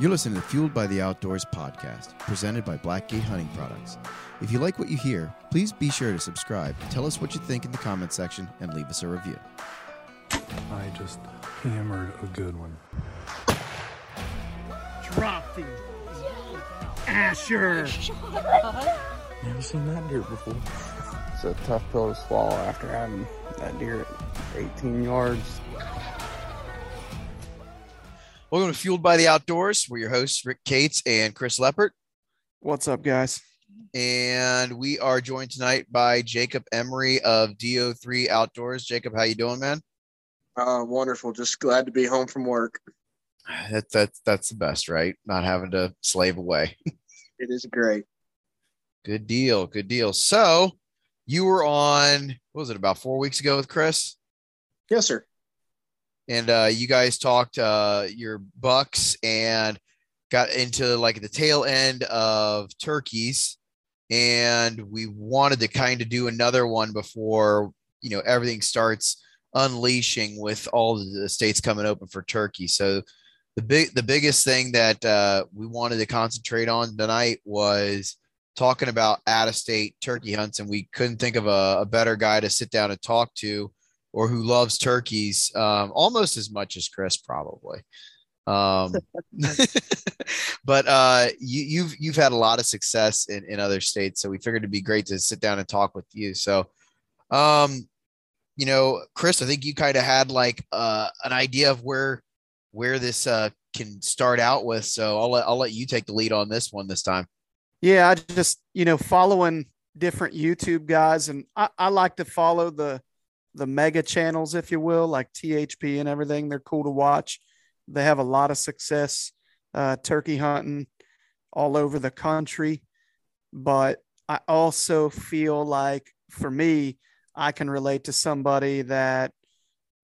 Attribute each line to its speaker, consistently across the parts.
Speaker 1: You're listening to Fueled by the Outdoors podcast, presented by Blackgate Hunting Products. If you like what you hear, please be sure to subscribe, tell us what you think in the comment section, and leave us a review.
Speaker 2: I just hammered a good one.
Speaker 3: Dropped him. Asher.
Speaker 2: Never seen that deer before.
Speaker 4: It's a tough pill to swallow after having that deer at 18 yards.
Speaker 1: Welcome to Fueled by the Outdoors. We're your hosts, Rick Cates and Chris Leppert.
Speaker 4: What's up, guys?
Speaker 1: And we are joined tonight by Jacob Emery of DO3 Outdoors. Jacob, how you doing, man?
Speaker 5: Uh, wonderful. Just glad to be home from work.
Speaker 1: That's that's that's the best, right? Not having to slave away.
Speaker 5: It is great.
Speaker 1: Good deal. Good deal. So you were on what was it about four weeks ago with Chris?
Speaker 5: Yes, sir.
Speaker 1: And uh you guys talked uh your bucks and got into like the tail end of turkeys. And we wanted to kind of do another one before you know everything starts unleashing with all the states coming open for turkey. So the big the biggest thing that uh, we wanted to concentrate on tonight was talking about out of state turkey hunts, and we couldn't think of a, a, better guy to sit down and talk to, or who loves turkeys um, almost as much as Chris probably. Um, but uh, you, you've you've had a lot of success in, in other states, so we figured it'd be great to sit down and talk with you. So, um, you know, Chris, I think you kind of had like uh, an idea of where where this uh, can start out with. So I'll let I'll let you take the lead on this one this time.
Speaker 6: Yeah, I just you know following different YouTube guys, and I, I like to follow the the mega channels, if you will, like THP and everything. They're cool to watch. They have a lot of success uh, turkey hunting all over the country, but I also feel like for me, I can relate to somebody that,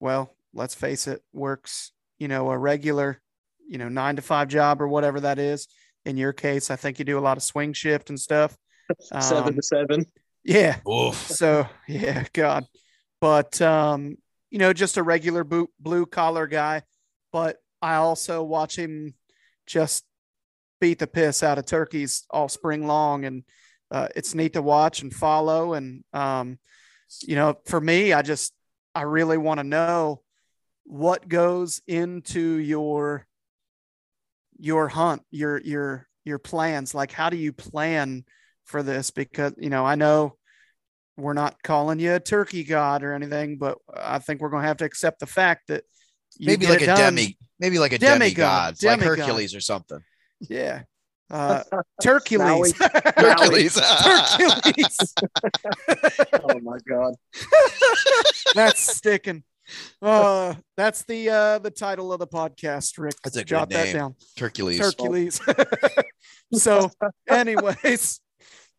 Speaker 6: well, let's face it, works you know, a regular, you know, nine to five job or whatever that is. In your case, I think you do a lot of swing shift and stuff.
Speaker 5: seven um, to seven.
Speaker 6: Yeah. Oof. So yeah, God. But um, you know, just a regular blue, collar guy. But I also watch him just beat the piss out of turkeys all spring long, and uh, it's neat to watch and follow. And um, you know, for me, I just I really want to know what goes into your your hunt your your your plans like how do you plan for this because you know i know we're not calling you a turkey god or anything but i think we're going to have to accept the fact that
Speaker 1: maybe like a done. demi maybe like a demigod, demigod, like hercules or something
Speaker 6: yeah uh Turkules.
Speaker 1: Hercules.
Speaker 6: Hercules.
Speaker 5: oh my god.
Speaker 6: That's sticking. Uh, that's the uh, the title of the podcast, Rick.
Speaker 1: That's a Jot that down. Hercules.
Speaker 6: Hercules. so, anyways,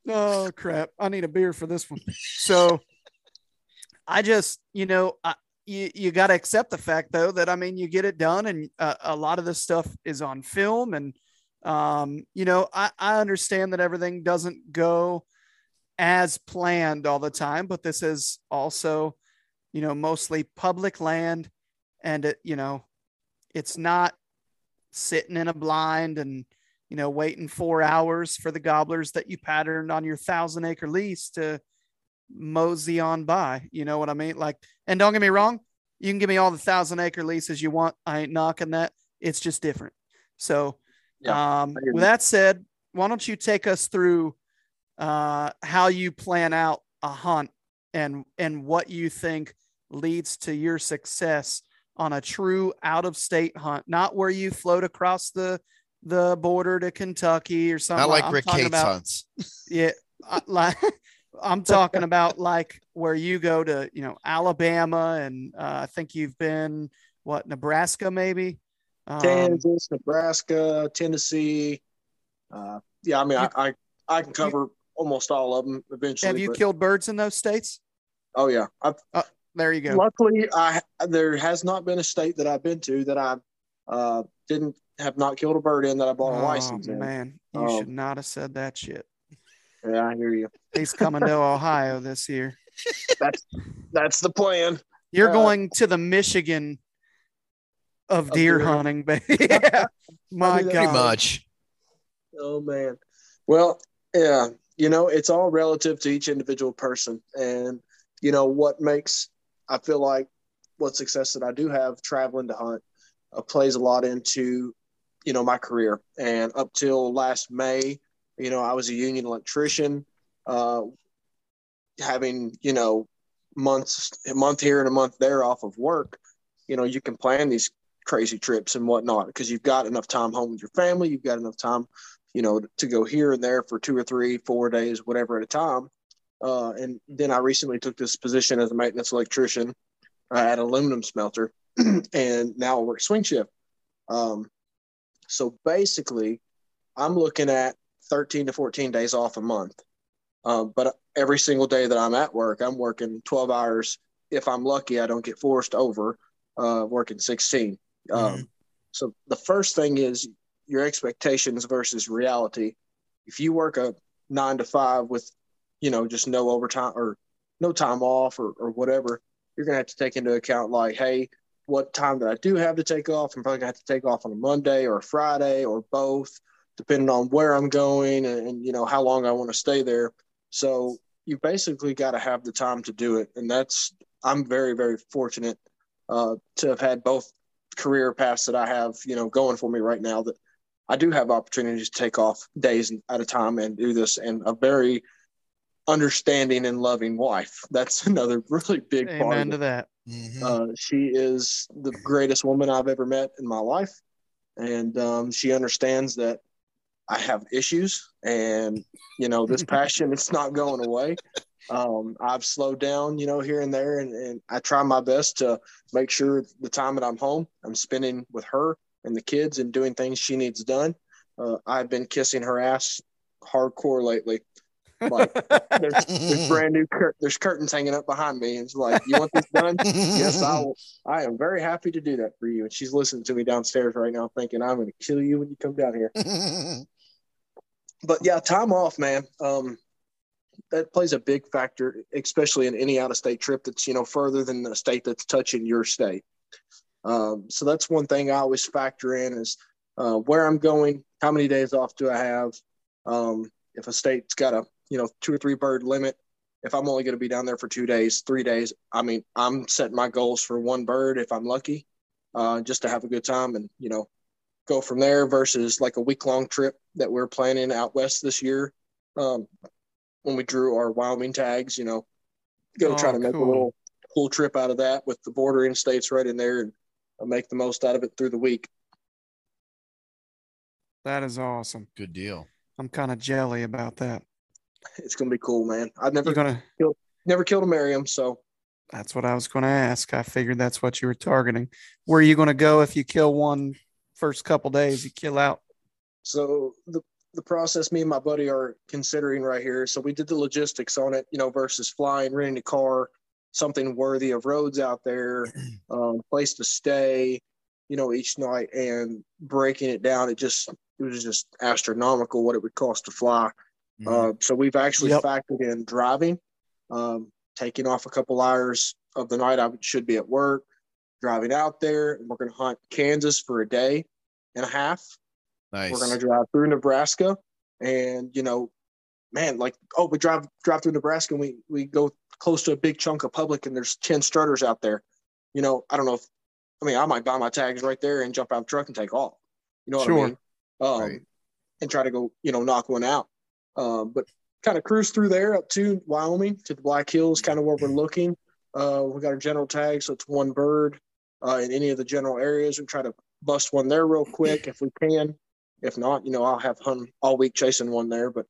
Speaker 6: oh crap! I need a beer for this one. So, I just, you know, I, you you got to accept the fact though that I mean, you get it done, and uh, a lot of this stuff is on film, and um, you know, I I understand that everything doesn't go as planned all the time, but this is also you know, mostly public land. And, it, you know, it's not sitting in a blind and, you know, waiting four hours for the gobblers that you patterned on your thousand acre lease to mosey on by. You know what I mean? Like, and don't get me wrong, you can give me all the thousand acre leases you want. I ain't knocking that. It's just different. So, yeah, um, with that said, why don't you take us through uh, how you plan out a hunt and and what you think leads to your success on a true out of state hunt, not where you float across the the border to Kentucky or something.
Speaker 1: Not like I'm Rick Cates about, hunts.
Speaker 6: Yeah, like I'm talking about like where you go to, you know, Alabama, and uh, I think you've been what Nebraska, maybe.
Speaker 5: Um, Kansas, Nebraska, Tennessee. Uh, yeah, I mean, you, I, I, I can cover you, almost all of them eventually.
Speaker 6: Have you but, killed birds in those states?
Speaker 5: Oh yeah, I've, uh,
Speaker 6: there you go.
Speaker 5: Luckily, I there has not been a state that I've been to that I uh, didn't have not killed a bird in that I bought a
Speaker 6: oh,
Speaker 5: license in.
Speaker 6: Man, you um, should not have said that shit.
Speaker 5: Yeah, I hear you.
Speaker 6: He's coming to Ohio this year.
Speaker 5: That's that's the plan.
Speaker 6: You're uh, going to the Michigan of deer, deer. hunting, baby. yeah. My
Speaker 5: I knew that.
Speaker 6: God.
Speaker 1: Pretty much.
Speaker 5: Oh man. Well, yeah, you know, it's all relative to each individual person. And, you know, what makes I feel like what success that I do have traveling to hunt uh, plays a lot into, you know, my career. And up till last May, you know, I was a union electrician, uh, having, you know, months, a month here and a month there off of work. You know, you can plan these crazy trips and whatnot because you've got enough time home with your family. You've got enough time, you know, to go here and there for two or three, four days, whatever at a time. Uh, and then I recently took this position as a maintenance electrician uh, at aluminum smelter, and now I work swing shift. Um, so basically, I'm looking at 13 to 14 days off a month. Um, but every single day that I'm at work, I'm working 12 hours. If I'm lucky, I don't get forced over uh, working 16. Um, So the first thing is your expectations versus reality. If you work a nine to five with, you know, just no overtime or no time off or, or whatever, you're going to have to take into account like, hey, what time that I do have to take off? I'm probably going to have to take off on a Monday or a Friday or both, depending on where I'm going and, and you know, how long I want to stay there. So you basically got to have the time to do it. And that's, I'm very, very fortunate uh, to have had both career paths that I have, you know, going for me right now that I do have opportunities to take off days at a time and do this and a very understanding and loving wife. That's another really big part.
Speaker 6: Amen
Speaker 5: of
Speaker 6: to
Speaker 5: it.
Speaker 6: that.
Speaker 1: Mhm.
Speaker 5: Uh, she is the greatest woman I've ever met in my life. And um, she understands that I have issues and, you know, this passion, it's not going away. Um, I've slowed down, you know, here and there, and, and I try my best to make sure the time that I'm home, I'm spending with her and the kids and doing things she needs done. Uh, I've been kissing her ass hardcore lately. Like there's, there's brand new cur- there's curtains hanging up behind me, and it's like, you want this done? yes, I will. I am very happy to do that for you. And she's listening to me downstairs right now, thinking I'm going to kill you when you come down here. But yeah, time off, man. Um, that plays a big factor, especially in any out of state trip that's you know further than the state that's touching your state. Um, so that's one thing I always factor in is uh, where I'm going, how many days off do I have? Um, if a state's got a you know two or three bird limit, if I'm only going to be down there for two days, three days, I mean I'm setting my goals for one bird if I'm lucky, uh, just to have a good time and you know go from there versus like a week long trip that we're planning out west this year. Um, when we drew our Wyoming tags, you know, gonna try
Speaker 6: Oh,
Speaker 5: to make
Speaker 6: cool.
Speaker 5: a little cool trip out of that with the bordering states right in there and uh, make the most out of it through the week.
Speaker 6: That is awesome.
Speaker 1: Good deal.
Speaker 6: I'm kind of jelly about that.
Speaker 5: It's gonna be cool, man. I've never
Speaker 6: You're gonna.
Speaker 5: never killed a Merriam, so
Speaker 6: That's what I was going to ask. I figured that's what you were targeting. Where are you going to go if you kill one first couple days? You kill out.
Speaker 5: So the the process me and my buddy are considering right here. So we did the logistics on it, you know, versus flying, renting a car, something worthy of roads out there, um, place to stay, you know, each night, and breaking it down. It just it was just astronomical what it would cost to fly.
Speaker 1: Mhm.
Speaker 5: Uh, so we've actually
Speaker 6: Yep.
Speaker 5: factored in driving, um, taking off a couple hours of the night I should be at work, driving out there, and we're going to hunt Kansas for a day and a half.
Speaker 1: nice.
Speaker 5: We're gonna drive through Nebraska, and you know, man, like oh, we drive drive through Nebraska, and we we go close to a big chunk of public, and there's ten strutters out there. You know, I don't know if I mean I might buy my tags right there and jump out of the truck and take off. You know what
Speaker 6: Sure.
Speaker 5: I mean? Um,
Speaker 1: Right.
Speaker 5: and try to go, you know, knock one out. Um, but kind of cruise through there up to Wyoming to the Black Hills, kind of where we're looking. Uh, we got our general tag, so it's one bird uh, in any of the general areas. We try to bust one there real quick if we can. If not, you know, I'll have fun all week chasing one there. But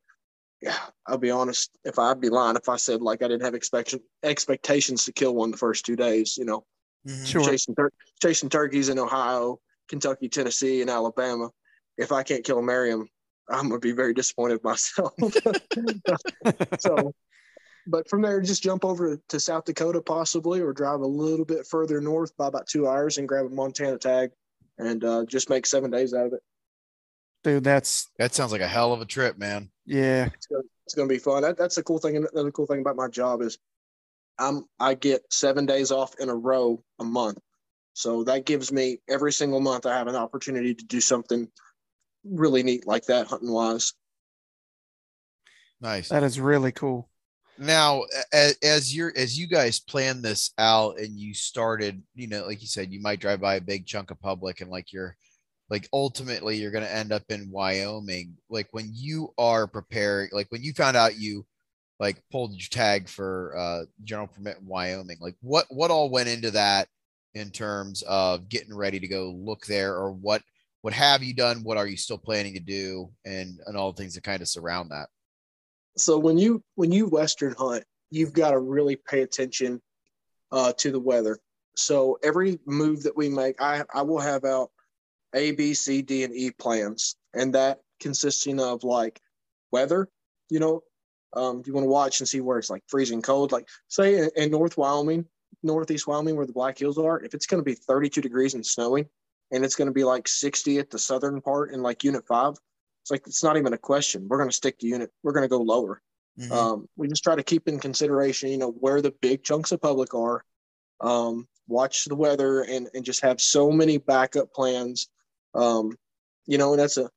Speaker 5: yeah, I'll be honest. If I'd be lying if I said like I didn't have expectation expectations to kill one the first two days, you know,
Speaker 1: Mhm.
Speaker 6: Sure.
Speaker 5: chasing tur- chasing turkeys in Ohio, Kentucky, Tennessee, and Alabama. If I can't kill a Merriam, I'm gonna be very disappointed myself. so, but from there, just jump over to South Dakota possibly, or drive a little bit further north by about two hours and grab a Montana tag, and uh, just make seven days out of it.
Speaker 6: Dude, that's
Speaker 1: That sounds like a hell of a trip, man.
Speaker 6: yeah.
Speaker 5: It's gonna, it's gonna be fun. That, that's the cool thing. Another cool thing about my job is I'm I get seven days off in a row a month. So that gives me every single month I have an opportunity to do something really neat like that hunting wise.
Speaker 1: Nice.
Speaker 6: That is really cool.
Speaker 1: Now, as, as you're as you guys plan this out and you started, you know, like you said, you might drive by a big chunk of public and like you're like ultimately you're going to end up in Wyoming. Like when you are preparing, like when you found out you like pulled your tag for uh general permit in Wyoming, like what what all went into that in terms of getting ready to go look there or what what have you done? What are you still planning to do and and all the things that kind of surround that?
Speaker 5: So when you when you western hunt, you've got to really pay attention uh, to the weather. So every move that we make, I I will have out A, B, C, D, and E plans, and that consisting of like weather. You know, um, you want to watch and see where it's like freezing cold. Like say in, in North Wyoming, Northeast Wyoming, where the Black Hills are, if it's going to be 32 degrees and snowing, and it's going to be like 60 at the southern part in like Unit Five, it's like it's not even a question. We're going to stick to unit. We're going to go lower. Mm-hmm. Um, we just try to keep in consideration, you know, where the big chunks of public are. Um, watch the weather and and just have so many backup plans. Um, you know, and that's a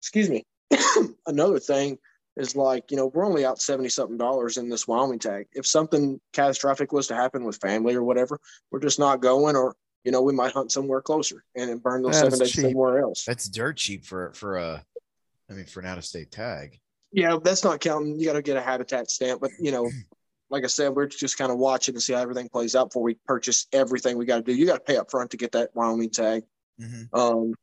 Speaker 5: excuse me. Another thing is like, you know, we're only out 70 something dollars in this Wyoming tag. If something catastrophic was to happen with family or whatever, we're just not going or you know, we might hunt somewhere closer and burn those seven days cheap. somewhere else.
Speaker 1: That's dirt cheap for for a I mean, for an out of state tag.
Speaker 5: Yeah, that's not counting. You got to get a habitat stamp, but you know, like I said, we're just kind of watching to see how everything plays out before we purchase everything we got to do. You got to pay up front to get that Wyoming tag. Mm-hmm. Um,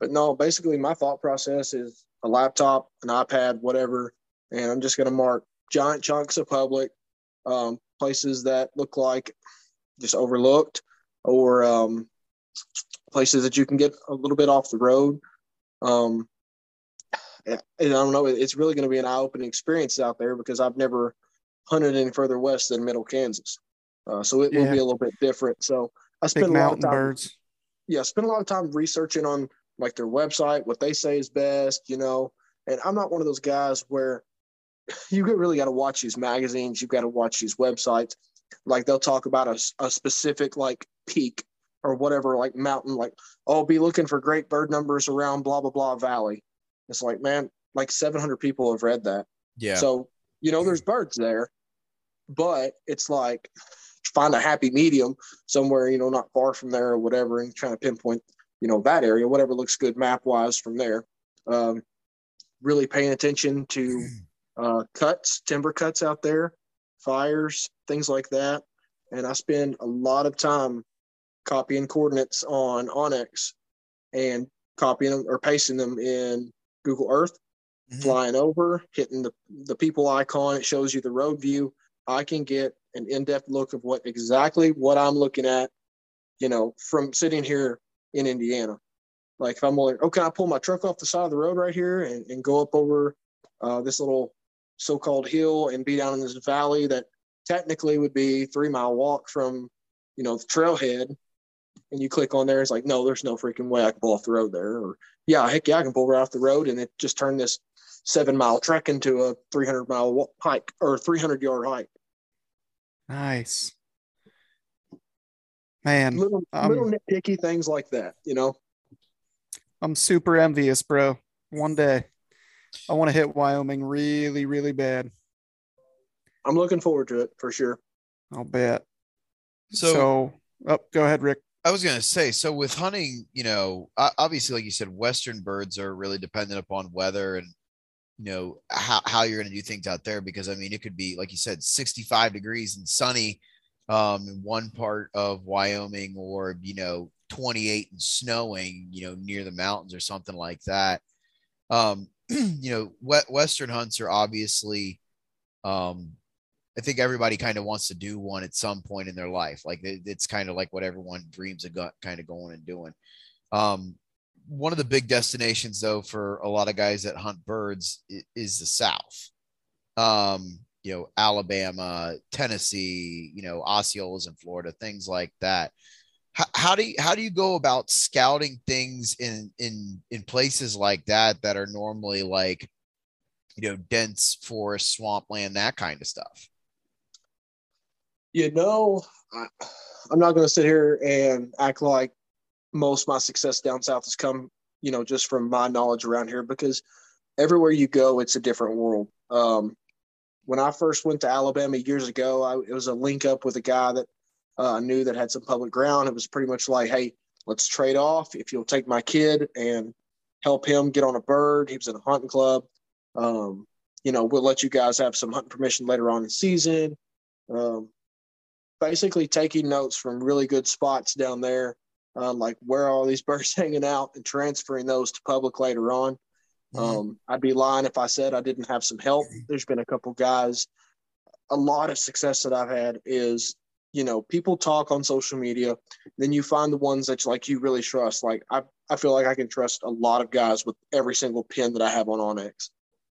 Speaker 5: but no, basically, my thought process is a laptop, an iPad, whatever, and I'm just going to mark giant chunks of public um, places that look like just overlooked or um, places that you can get a little bit off the road. Um, I don't know. It's really going to be an eye-opening experience out there because I've never hunted any further west than Middle Kansas, uh, so it yeah. will be a little bit different. So I spent a lot of time. Birds. Yeah, I spent a lot of time researching on like their website, what they say is best, you know. And I'm not one of those guys where you really got to watch these magazines, you've got to watch these websites. Like they'll talk about a, a specific like peak or whatever, like mountain, like, oh, be looking for great bird numbers around blah blah blah valley. It's like, man, like 700 people have read that.
Speaker 1: Yeah.
Speaker 5: So, you know, there's birds there, but it's like find a happy medium somewhere, you know, not far from there or whatever, and trying to pinpoint, you know, that area, whatever looks good map wise from there. Um, really paying attention to uh, cuts, timber cuts out there, fires, things like that. And I spend a lot of time copying coordinates on onX and copying them or pasting them in Google Earth, mm-hmm. flying over, hitting the, the people icon. It shows you the road view. I can get an in-depth look of what exactly what I'm looking at, you know, from sitting here in Indiana. Like if I'm like, oh, can I pull my truck off the side of the road right here and, and go up over uh, this little so-called hill and be down in this valley that technically would be three mile walk from, you know, the trailhead and you click on there, it's like, no, there's no freaking way I can pull off the road there. Or yeah, heck yeah, I can pull right off the road, and it just turned this seven mile trek into a 300 mile hike or 300 yard hike.
Speaker 6: Nice, man.
Speaker 5: Little, um, little nitpicky things like that, you know.
Speaker 6: I'm super envious, bro. One day, I want to hit Wyoming really, really bad.
Speaker 5: I'm looking forward to it for sure.
Speaker 6: I'll bet. So, so oh, go ahead, Rick.
Speaker 1: I was going to say, so with hunting, you know, obviously, like you said, Western birds are really dependent upon weather and, you know, how, how you're going to do things out there. Because, I mean, it could be, like you said, 65 degrees and sunny um, in one part of Wyoming or, you know, 28 and snowing, you know, near the mountains or something like that. Um, you know, Western hunts are obviously um, I think everybody kind of wants to do one at some point in their life. Like it, it's kind of like what everyone dreams of kind of going and doing. Um, one of the big destinations though for a lot of guys that hunt birds is, the South. Um, you know, Alabama, Tennessee, you know, Osceolas in Florida, things like that. How, how do you, how do you go about scouting things in in in places like that that are normally like you know dense forest swampland that kind of stuff
Speaker 5: you know, I, I'm not going to sit here and act like most my success down south has come you know, just from my knowledge around here, because everywhere you go, it's a different world. Um, when I first went to Alabama years ago, I, it was a link up with a guy that uh, I knew that had some public ground. It was pretty much like, hey, let's trade off. If you'll take my kid and help him get on a bird, he was in a hunting club. Um, you know, we'll let you guys have some hunting permission later on in the season. Um, basically, taking notes from really good spots down there, uh, like where are all these birds hanging out, and transferring those to public later on.
Speaker 1: Mhm.
Speaker 5: Um, I'd be lying if I said I didn't have some help. There's been a couple guys. A lot of success that I've had is, you know, people talk on social media, then you find the ones that like you really trust. Like I, I feel like I can trust a lot of guys with every single pin that I have on onX.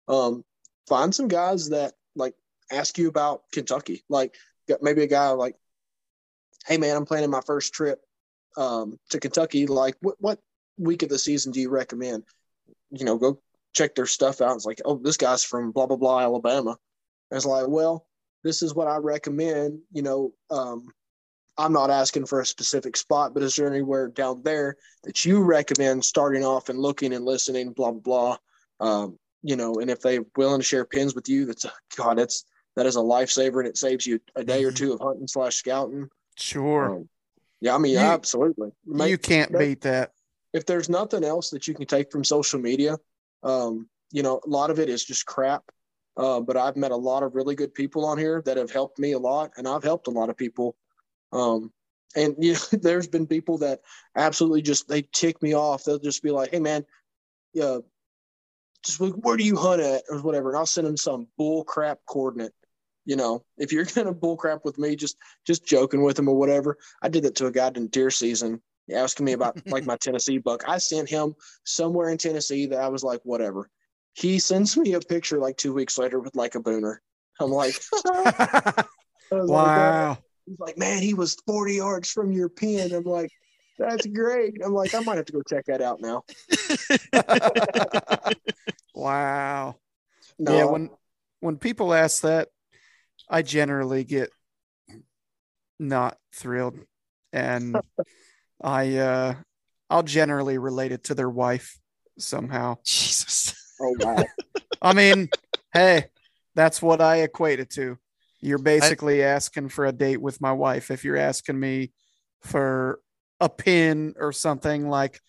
Speaker 5: Um, find some guys that like ask you about Kentucky. Like maybe a guy like, hey man, I'm planning my first trip um, to Kentucky. Like what what week of the season do you recommend? You know, go check their stuff out. It's like, oh, this guy's from blah blah blah, Alabama. And it's like, well, this is what I recommend. You know, um, I'm not asking for a specific spot, but is there anywhere down there that you recommend starting off and looking and listening, blah blah blah. Um, you know, and if they're willing to share pins with you, that's God, that's that is a lifesaver and it saves you a day or
Speaker 1: Mhm.
Speaker 5: two of hunting slash scouting.
Speaker 6: Sure.
Speaker 5: Um, yeah, I mean,
Speaker 6: You-
Speaker 5: absolutely. Make-
Speaker 6: you can't
Speaker 5: that-
Speaker 6: beat that.
Speaker 5: if there's nothing else that you can take from social media, um, you know, a lot of it is just crap. Uh, but I've met a lot of really good people on here that have helped me a lot, and I've helped a lot of people. Um, and you know, there's been people that absolutely just they tick me off. They'll just be like, "Hey, man, yeah, just look, where do you hunt at or whatever," and I'll send them some bull crap coordinate. You know, if you're gonna bull crap with me, just just joking with them or whatever. I did that to a guy in deer season asking me about like my Tennessee buck. I sent him somewhere in Tennessee that I was like, whatever. He sends me a picture like two weeks later with like a booner. I'm like, was like,
Speaker 6: wow.
Speaker 5: he's like, man, he was 40 yards from your pin. I'm like, that's great. I'm like, I might have to go check that out now.
Speaker 6: wow.
Speaker 5: No,
Speaker 6: Yeah, when when people ask that, I generally get not thrilled. And I uh I'll generally relate it to their wife somehow.
Speaker 1: Jesus.
Speaker 5: oh wow.
Speaker 6: I mean, hey, that's what I equate it to. You're basically asking for a date with my wife. If you're asking me for a pin or something like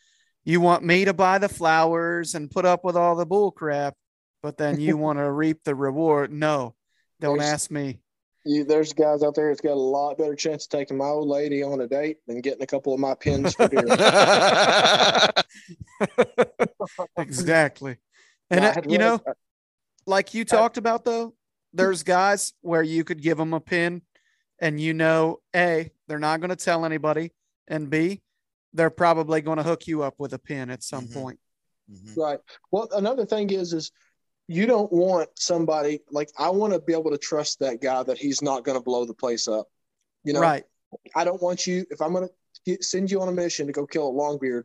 Speaker 6: you want me to buy the flowers and put up with all the bull crap, but then you want to reap the reward. No, don't
Speaker 5: There's-
Speaker 6: ask me.
Speaker 5: You, there's guys out there that's got a lot better chance of taking my old lady on a date than getting a couple of my pins for deer.
Speaker 6: exactly. And
Speaker 5: No, I
Speaker 6: uh, you know,
Speaker 5: realized-
Speaker 6: like you talked about though, there's guys where you could give them a pin and you know, A, they're not going to tell anybody, and B, they're probably going to hook you up with a pin at some
Speaker 1: Mhm.
Speaker 6: point.
Speaker 1: Mhm.
Speaker 5: Right. Well, another thing is, is you don't want somebody like I want to be able to trust that guy that he's not going to blow the place up. You know,
Speaker 6: right.
Speaker 5: I don't want you if I'm going to send you on a mission to go kill a longbeard.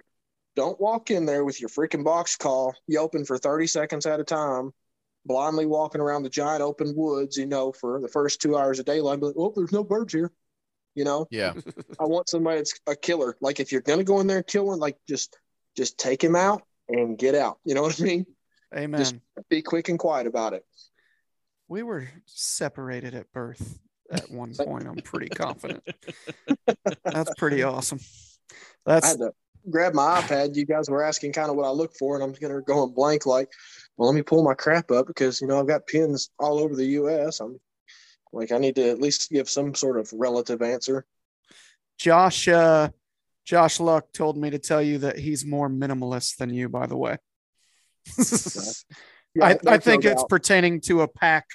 Speaker 5: Don't walk in there with your freaking box call, yelping for 30 seconds at a time, blindly walking around the giant open woods, you know, for the first two hours of daylight. But oh, there's no birds here. You know,
Speaker 1: Yeah.
Speaker 5: I want somebody that's a killer. Like if you're gonna go in there and kill one, like just just take him out and get out. You know what I mean?
Speaker 6: Amen.
Speaker 5: Just- Be quick and quiet about it.
Speaker 6: we were separated at birth at one point. I'm pretty confident. That's pretty awesome.
Speaker 5: I
Speaker 6: That's
Speaker 5: had to grab my iPad. You guys were asking kind of what I look for, and I'm gonna go in blank. Like, well, let me pull my crap up because you know I've got pins all over the U.S. I'm like I need to at least give some sort of relative answer.
Speaker 6: Josh. Uh, Josh Luck told me to tell you that he's more minimalist than you. By the way,
Speaker 5: Yeah,
Speaker 6: I, I
Speaker 5: there's no
Speaker 6: think it's
Speaker 5: doubt.
Speaker 6: pertaining to a pack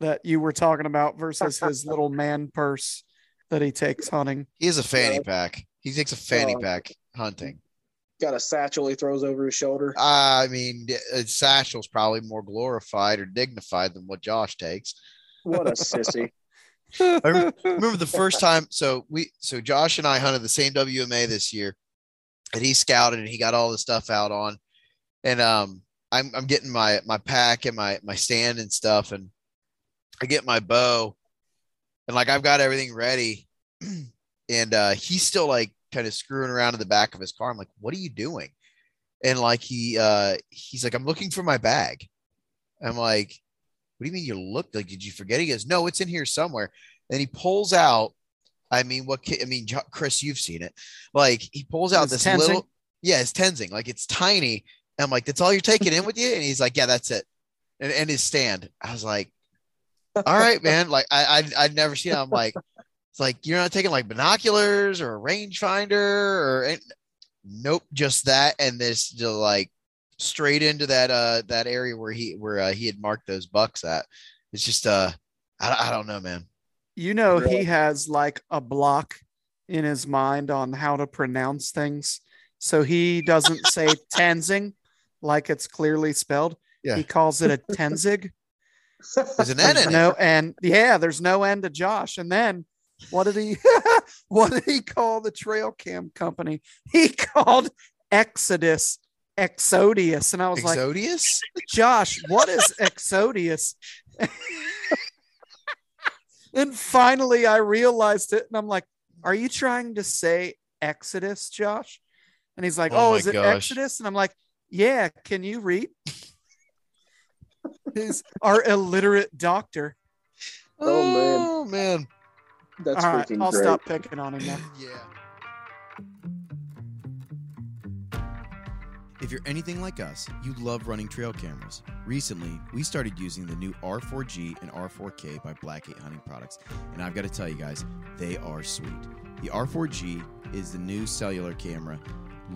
Speaker 6: that you were talking about versus his little man purse that he takes hunting.
Speaker 1: He has a fanny
Speaker 5: Yeah.
Speaker 1: pack. He takes a fanny
Speaker 5: Oh.
Speaker 1: pack hunting.
Speaker 5: got a satchel he throws over his shoulder.
Speaker 1: I mean, a satchel's probably more glorified or dignified than what Josh takes.
Speaker 5: What a sissy.
Speaker 1: I rem- remember the first time. So we, so Josh and I hunted the same WMA this year, and he scouted and he got all the stuff out on, and um, I'm I'm getting my my pack and my my stand and stuff, and I get my bow, and like I've got everything ready, and uh, he's still like kind of screwing around in the back of his car. I'm like, what are you doing? and like he uh he's like, I'm looking for my bag. I'm like, what do you mean you looked like did you forget? He goes, No, it's in here somewhere. And he pulls out. I mean, what I mean, Chris, you've seen it. Like he pulls out
Speaker 6: It's
Speaker 1: this
Speaker 6: Tenzing?
Speaker 1: little, yeah, it's Tenzing. Like it's tiny. And I'm like, that's all you're taking in with you? And he's like, Yeah, that's it. And, and his stand. I was like, All right, man. Like I, I I'd never seen. It. I'm like, it's like you're not taking like binoculars or a rangefinder or and- nope, just that and this just like straight into that uh that area where he where uh, he had marked those bucks at. It's just uh I, I don't know, man.
Speaker 6: You know,
Speaker 5: Really?
Speaker 6: he has like a block in his mind on how to pronounce things. So he doesn't say Tenzing like it's clearly spelled.
Speaker 1: Yeah.
Speaker 6: He calls it a Tenzig.
Speaker 1: There's an N in
Speaker 6: no
Speaker 1: it.
Speaker 6: and yeah, there's no end to Josh. And then what did he what did he call the trail cam company? He called Exodus Exodius. And I was like,
Speaker 1: Exodius?
Speaker 6: Josh, what is Exodius? and finally I realized it and I'm like, Are you trying to say Exodus, Josh? And he's like,
Speaker 1: Oh
Speaker 6: Oh, is it
Speaker 1: gosh.
Speaker 6: Exodus? And I'm like, Yeah, can you read? He's our illiterate doctor.
Speaker 5: Oh, man.
Speaker 1: Oh man.
Speaker 5: That's
Speaker 6: All right,
Speaker 5: freaking
Speaker 6: I'll
Speaker 5: great.
Speaker 6: stop picking on him now.
Speaker 1: Yeah.
Speaker 3: If you're anything like us, you love running trail cameras. Recently, we started using the new R4G and R4K by Blackgate Hunting Products, and I've got to tell you guys, they are sweet. The R4G is the new cellular camera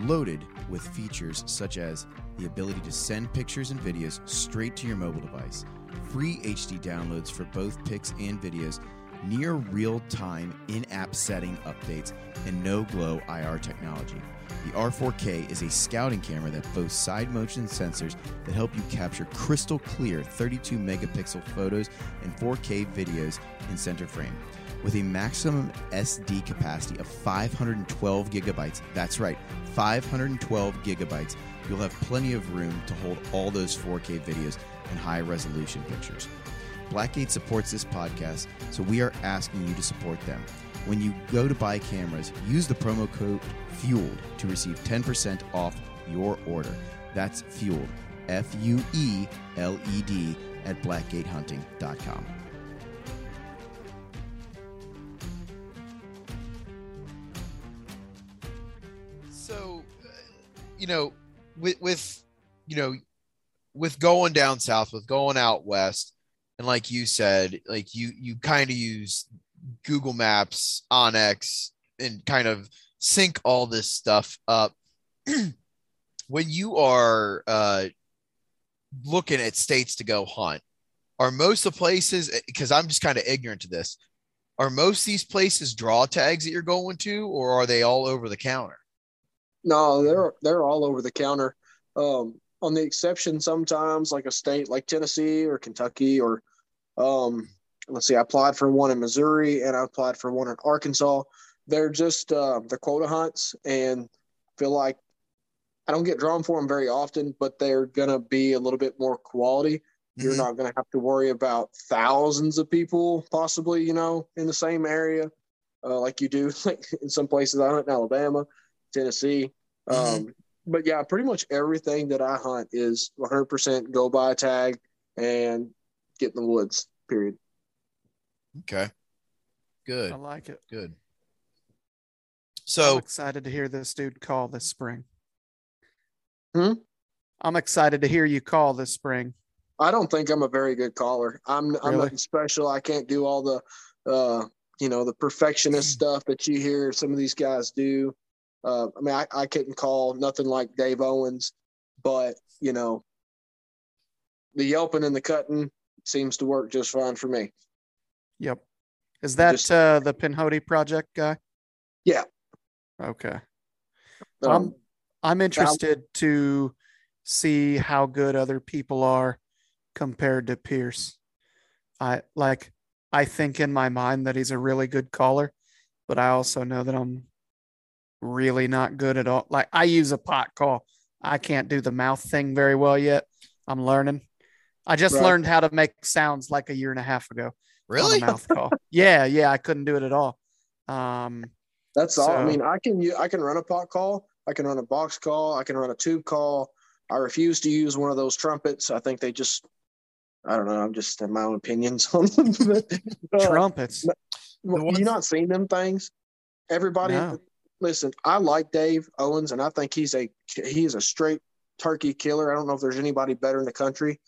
Speaker 3: loaded with features such as the ability to send pictures and videos straight to your mobile device, free HD downloads for both pics and videos, near real time in app setting updates, and no glow IR technology. The R4K is a scouting camera that boasts side motion sensors that help you capture crystal clear 32 megapixel photos and 4K videos in center frame. With a maximum SD capacity of 512 gigabytes, that's right, 512 gigabytes, you'll have plenty of room to hold all those 4K videos and high resolution pictures. Blackgate supports this podcast, so we are asking you to support them. When you go to buy cameras, use the promo code FUELED to receive 10% off your order. That's FUELED, F U E L E D, at blackgatehunting.com.
Speaker 1: you know, with with you know, with going down south, with going out west, and like you said, like you you kind of use Google Maps, onX, and kind of sync all this stuff up. when you are uh, looking at states to go hunt, are most of the places because I'm just kind of ignorant to this. Are most these places draw tags that you're going to, or are they all over the counter?
Speaker 5: No, they're they're all over the counter. Um, on the exception, sometimes like a state like Tennessee or Kentucky or um, let's see, I applied for one in Missouri and I applied for one in Arkansas. They're just uh, the quota hunts, and feel like I don't get drawn for them very often, but they're gonna be a little bit more quality. You're
Speaker 1: Mhm.
Speaker 5: not gonna have to worry about thousands of people possibly, you know, in the same area, uh, like you do like in some places. I hunt in Alabama, Tennessee. Um, but yeah, pretty much everything that I hunt is 100% go by tag and get in the woods. Period.
Speaker 1: Okay. Good.
Speaker 6: I like it.
Speaker 1: Good.
Speaker 6: I'm
Speaker 1: So
Speaker 6: excited to hear this dude call this spring.
Speaker 5: Hmm?
Speaker 6: I'm excited to hear you call this spring.
Speaker 5: I don't think I'm a very good caller. I'm I'm
Speaker 6: Really?
Speaker 5: nothing special. I can't do all the uh you know the perfectionist stuff that you hear some of these guys do. Uh, I mean, I, I couldn't call nothing like Dave Owens, but you know, the yelping and the cutting seems to work just fine for me.
Speaker 6: Yep. Is that
Speaker 5: Just-
Speaker 6: uh, the Pinhoti project guy?
Speaker 5: Yeah.
Speaker 6: Okay.
Speaker 5: Um,
Speaker 6: I'm I'm interested to see how good other people are compared to Pierce. I like I think in my mind that he's a really good caller, but I also know that I'm really not good at all. Like I use a pot call. I can't do the mouth thing very well yet. I'm learning. I just
Speaker 5: Right.
Speaker 6: learned how to make sounds like a year and a half ago
Speaker 1: really,
Speaker 6: mouth call. Yeah, yeah, I couldn't do it at all. Um,
Speaker 5: That's all. I mean, I can u- I can run a pot call, I can run a box call. I can run a tube call. I refuse to use one of those trumpets. I think they just, I don't know. I'm just in my own opinions on them. But, uh,
Speaker 6: Trumpets.
Speaker 5: well, you not seen them things? Everybody,
Speaker 6: No.
Speaker 5: Listen. I like Dave Owens, and I think he's a he's a straight turkey killer. I don't know if there's anybody better in the country,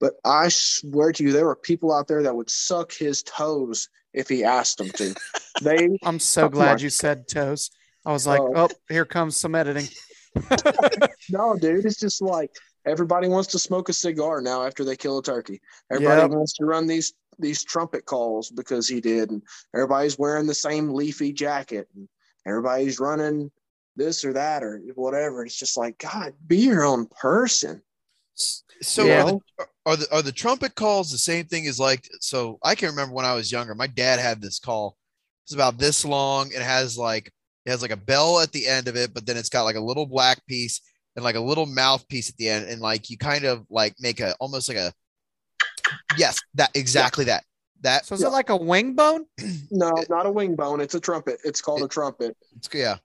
Speaker 5: but I swear to you, there were people out there that would suck his toes if he asked them to. they
Speaker 6: I'm so glad you said toes. I was like,
Speaker 5: Oh.
Speaker 6: oh, here comes some editing.
Speaker 5: no, dude, it's just like everybody wants to smoke a cigar now after they kill a turkey. Everybody
Speaker 6: Yep.
Speaker 5: wants to run these these trumpet calls because he did, and everybody's wearing the same leafy jacket, and everybody's running this or that or whatever. It's just like God, be your own person.
Speaker 1: So
Speaker 6: Yeah.
Speaker 1: are, the, are the are the trumpet calls the same thing as like so I can remember when I was younger, my dad had this call. It's about this long. It has like it has like a bell at the end of it, but then it's got like a little black piece and like a little mouthpiece at the end, and like you kind of like make a almost like a yes, that exactly that. That
Speaker 6: So is it like a wing bone?
Speaker 5: No, not a wing bone. It's a trumpet. It's called a trumpet.
Speaker 1: it's yeah.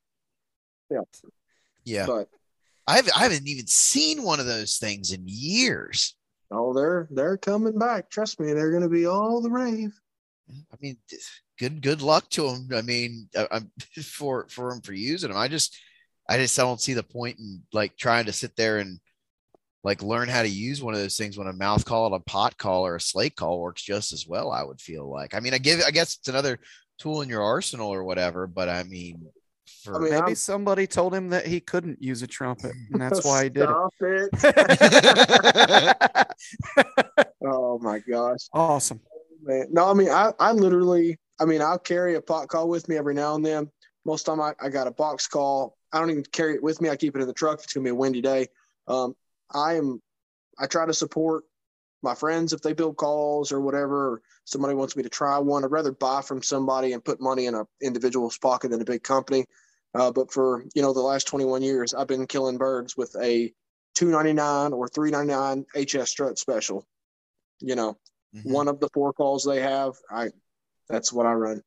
Speaker 5: Yeah.
Speaker 1: Yeah.
Speaker 5: But
Speaker 1: I haven't I haven't even seen one of those things in years.
Speaker 5: oh, they're they're coming back. Trust me, they're going to be all the rave.
Speaker 1: I mean, good good luck to them. I mean, I- I'm for for them for using them. I just I just I don't see the point in like trying to sit there and like learn how to use one of those things when a mouth call, or a pot call, or a slate call works just as well. I would feel like. I mean, I give I guess it's another tool in your arsenal or whatever. But I mean, for
Speaker 5: I mean,
Speaker 6: Maybe
Speaker 5: I'm-
Speaker 6: somebody told him that he couldn't use a trumpet, and that's why he did
Speaker 5: it.
Speaker 6: it.
Speaker 5: oh my gosh.
Speaker 6: awesome.
Speaker 5: Man. No, I mean, I, I literally, I mean, I'll carry a pot call with me every now and then. Most of the time I, I got a box call. I don't even carry it with me. I keep it in the truck. if It's going to be a windy day. Um, I am, I try to support my friends if they build calls or whatever. Or somebody wants me to try one. I'd rather buy from somebody and put money in an individual's pocket than a big company. Uh, but for, you know, the last 21 years, I've been killing birds with a 299 or 399 HS strut special, you know,
Speaker 1: Mhm.
Speaker 5: one of the four calls they have. I that's what I run.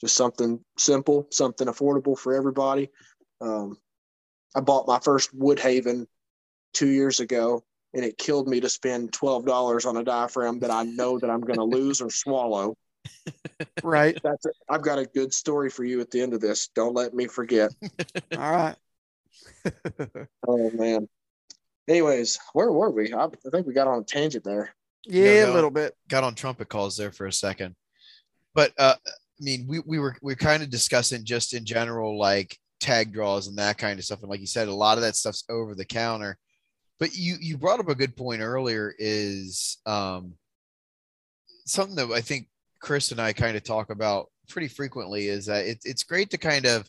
Speaker 5: Just something simple, something affordable for everybody. Um, I bought my first Woodhaven two years ago, and it killed me to spend twelve dollars on a diaphragm that I know that I'm going to lose or swallow.
Speaker 6: Right.
Speaker 5: That's it. I've got a good story for you at the end of this. Don't let me forget.
Speaker 6: All right.
Speaker 5: Oh man. Anyways, where were we? I, I think we got on a tangent there.
Speaker 6: yeah,
Speaker 1: no.
Speaker 6: a little bit.
Speaker 1: got on trumpet calls there for a second. But uh I mean we we were we are kind of discussing just in general like tag draws and that kind of stuff. And like you said, a lot of that stuff's over the counter. But you you brought up a good point earlier is um something that I think Chris and I kind of talk about pretty frequently is that it, it's great to kind of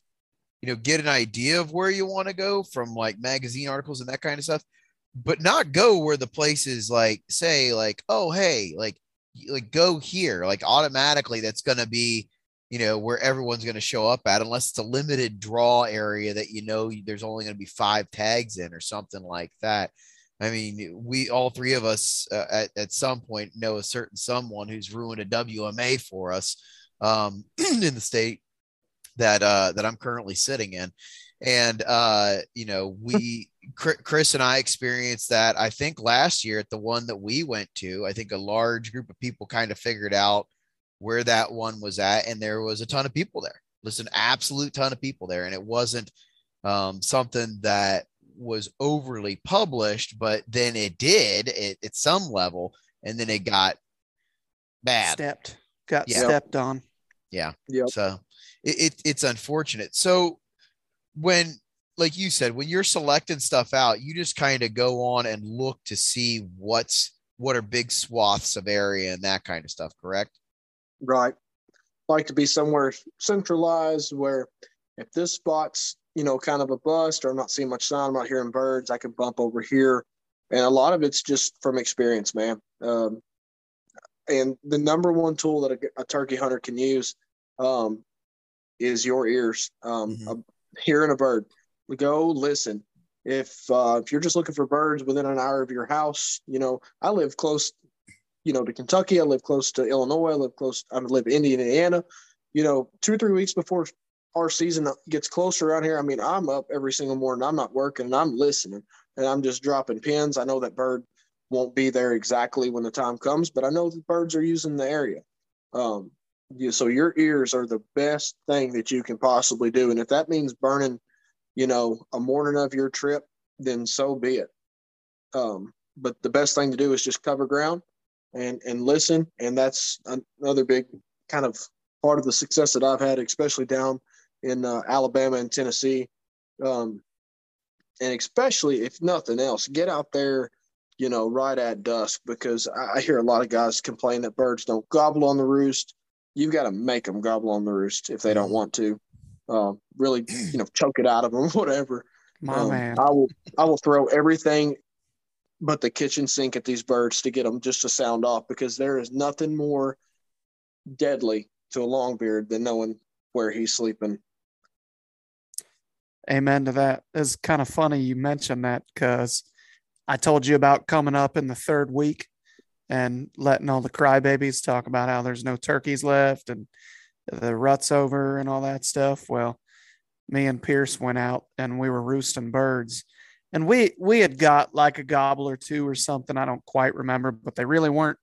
Speaker 1: you know get an idea of where you want to go from like magazine articles and that kind of stuff but not go where the places like say like oh hey like like go here like automatically that's going to be you know where everyone's going to show up at unless it's a limited draw area that you know there's only going to be five tags in or something like that i mean we all three of us uh, at, at some point know a certain someone who's ruined a wma for us um, in the state that uh, that i'm currently sitting in and uh, you know we Chris and I experienced that I think last year at the one that we went to. I think a large group of people kind of figured out where that one was at, and there was a ton of people there. Listen, absolute ton of people there, and it wasn't um, something that was overly published, but then it did it, at some level, and then it got bad.
Speaker 6: Stepped. Got
Speaker 1: Yeah.
Speaker 6: stepped on.
Speaker 1: Yeah.
Speaker 5: Yep.
Speaker 1: So it, it it's unfortunate. So when like you said, when you're selecting stuff out, you just kind of go on and look to see what's what are big swaths of area and that kind of stuff, correct?
Speaker 5: Right. Like to be somewhere centralized where if this spot's, you know, kind of a bust or I'm not seeing much sound, I'm not hearing birds, I can bump over here. And a lot of it's just from experience, man. Um, and the number one tool that a, a turkey hunter can use um, is your ears. Um,
Speaker 1: Mhm.
Speaker 5: a- hearing a bird. Go listen. If uh, if you're just looking for birds within an hour of your house, you know, I live close you know, to Kentucky. I live close to Illinois. I live close. I live in Indiana. You know, two or three weeks before our season gets closer around here, I mean, I'm up every single morning. I'm not working and I'm listening and I'm just dropping pins. I know that bird won't be there exactly when the time comes, but I know the birds are using the area. Um, you, so your ears are the best thing that you can possibly do. And if that means burning, you know, a morning of your trip, then so be it. Um, but the best thing to do is just cover ground and and listen. And that's another big kind of part of the success that I've had, especially down in uh, Alabama and Tennessee. Um, and especially if nothing else, get out there, you know, right at dusk because I, I hear a lot of guys complain that birds don't gobble on the roost. You've got to make them gobble on the roost if they don't want to. Uh, really, you know, choke it out of them, whatever.
Speaker 6: My um, man,
Speaker 5: I will, I will throw everything but the kitchen sink at these birds to get them just to sound off because there is nothing more deadly to a longbeard than knowing where he's sleeping
Speaker 6: Amen to that. It's kind of funny you mentioned that because I told you about coming up in the third week and letting all the crybabies talk about how there's no turkeys left and the rut's over and all that stuff. Well, me and Pierce went out and we were roosting birds. And we we had got like a gobble or two or something. I don't quite remember, but they really weren't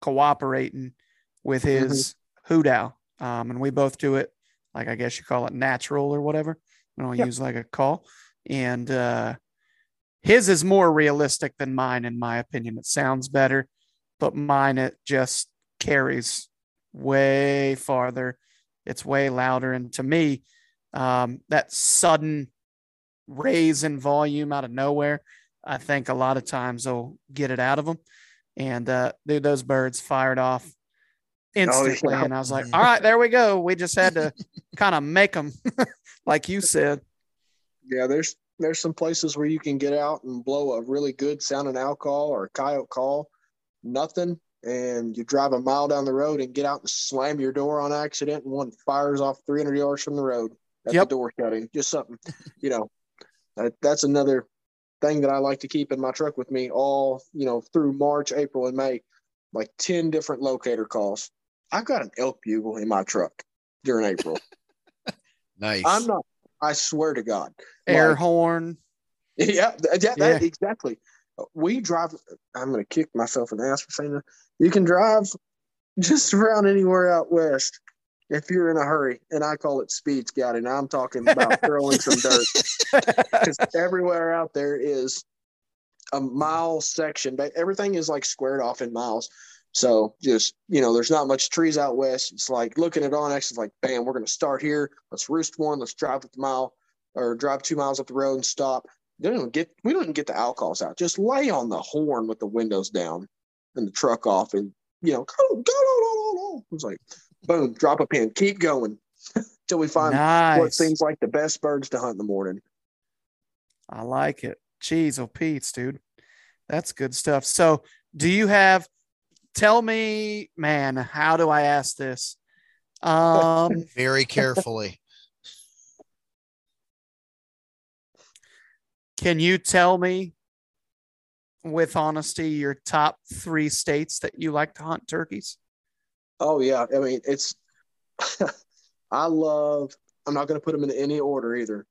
Speaker 6: cooperating with his mm-hmm. hoot owl. Um, and we both do it like I guess you call it natural or whatever. We don't yep. use like a call. And uh, his is more realistic than mine, in my opinion. It sounds better, but mine it just carries way farther. It's way louder. And to me, um, that sudden raise in volume out of nowhere, I think a lot of times they'll get it out of them. And uh, dude, those birds fired off instantly. Oh, yeah. And I was like, all right, there we go. We just had to kind of make them, like you said.
Speaker 5: Yeah, there's there's some places where you can get out and blow a really good sounding owl call or a coyote call, nothing, and you drive a mile down the road and get out and slam your door on accident, and one fires off 300 yards from the road at yep. the door shutting. Just something, you know. That, that's another thing that I like to keep in my truck with me all, you know, through March, April, and May, like 10 different locator calls. I've got an elk bugle in my truck during April.
Speaker 1: nice.
Speaker 5: I'm not, I swear to God.
Speaker 6: Air like, horn.
Speaker 5: Yeah, yeah, yeah. exactly. We drive, I'm going to kick myself in the ass for saying that. You can drive just around anywhere out west if you're in a hurry, and I call it speed scouting. I'm talking about throwing some dirt because everywhere out there is a mile section, but everything is like squared off in miles. So just, you know, there's not much trees out west. It's like looking at onX, it's like, bam, we're going to start here. Let's roost one. Let's drive a mile or drive two miles up the road and stop. We don't even get, we don't even get the outcalls out. Just lay on the horn with the windows down and the truck off and, you know, go, go, go, go, go. It's like, boom, drop a pin, keep going till we find nice. what seems like the best birds to hunt in the morning.
Speaker 6: I like it. Jeez, oh Pete's, dude. That's good stuff. So do you have tell me, man, how do I ask this? Um,
Speaker 1: very carefully.
Speaker 6: Can you tell me with honesty your top three states that you like to hunt turkeys?
Speaker 5: Oh yeah, I mean it's. I love. I'm not going to put them in any order either.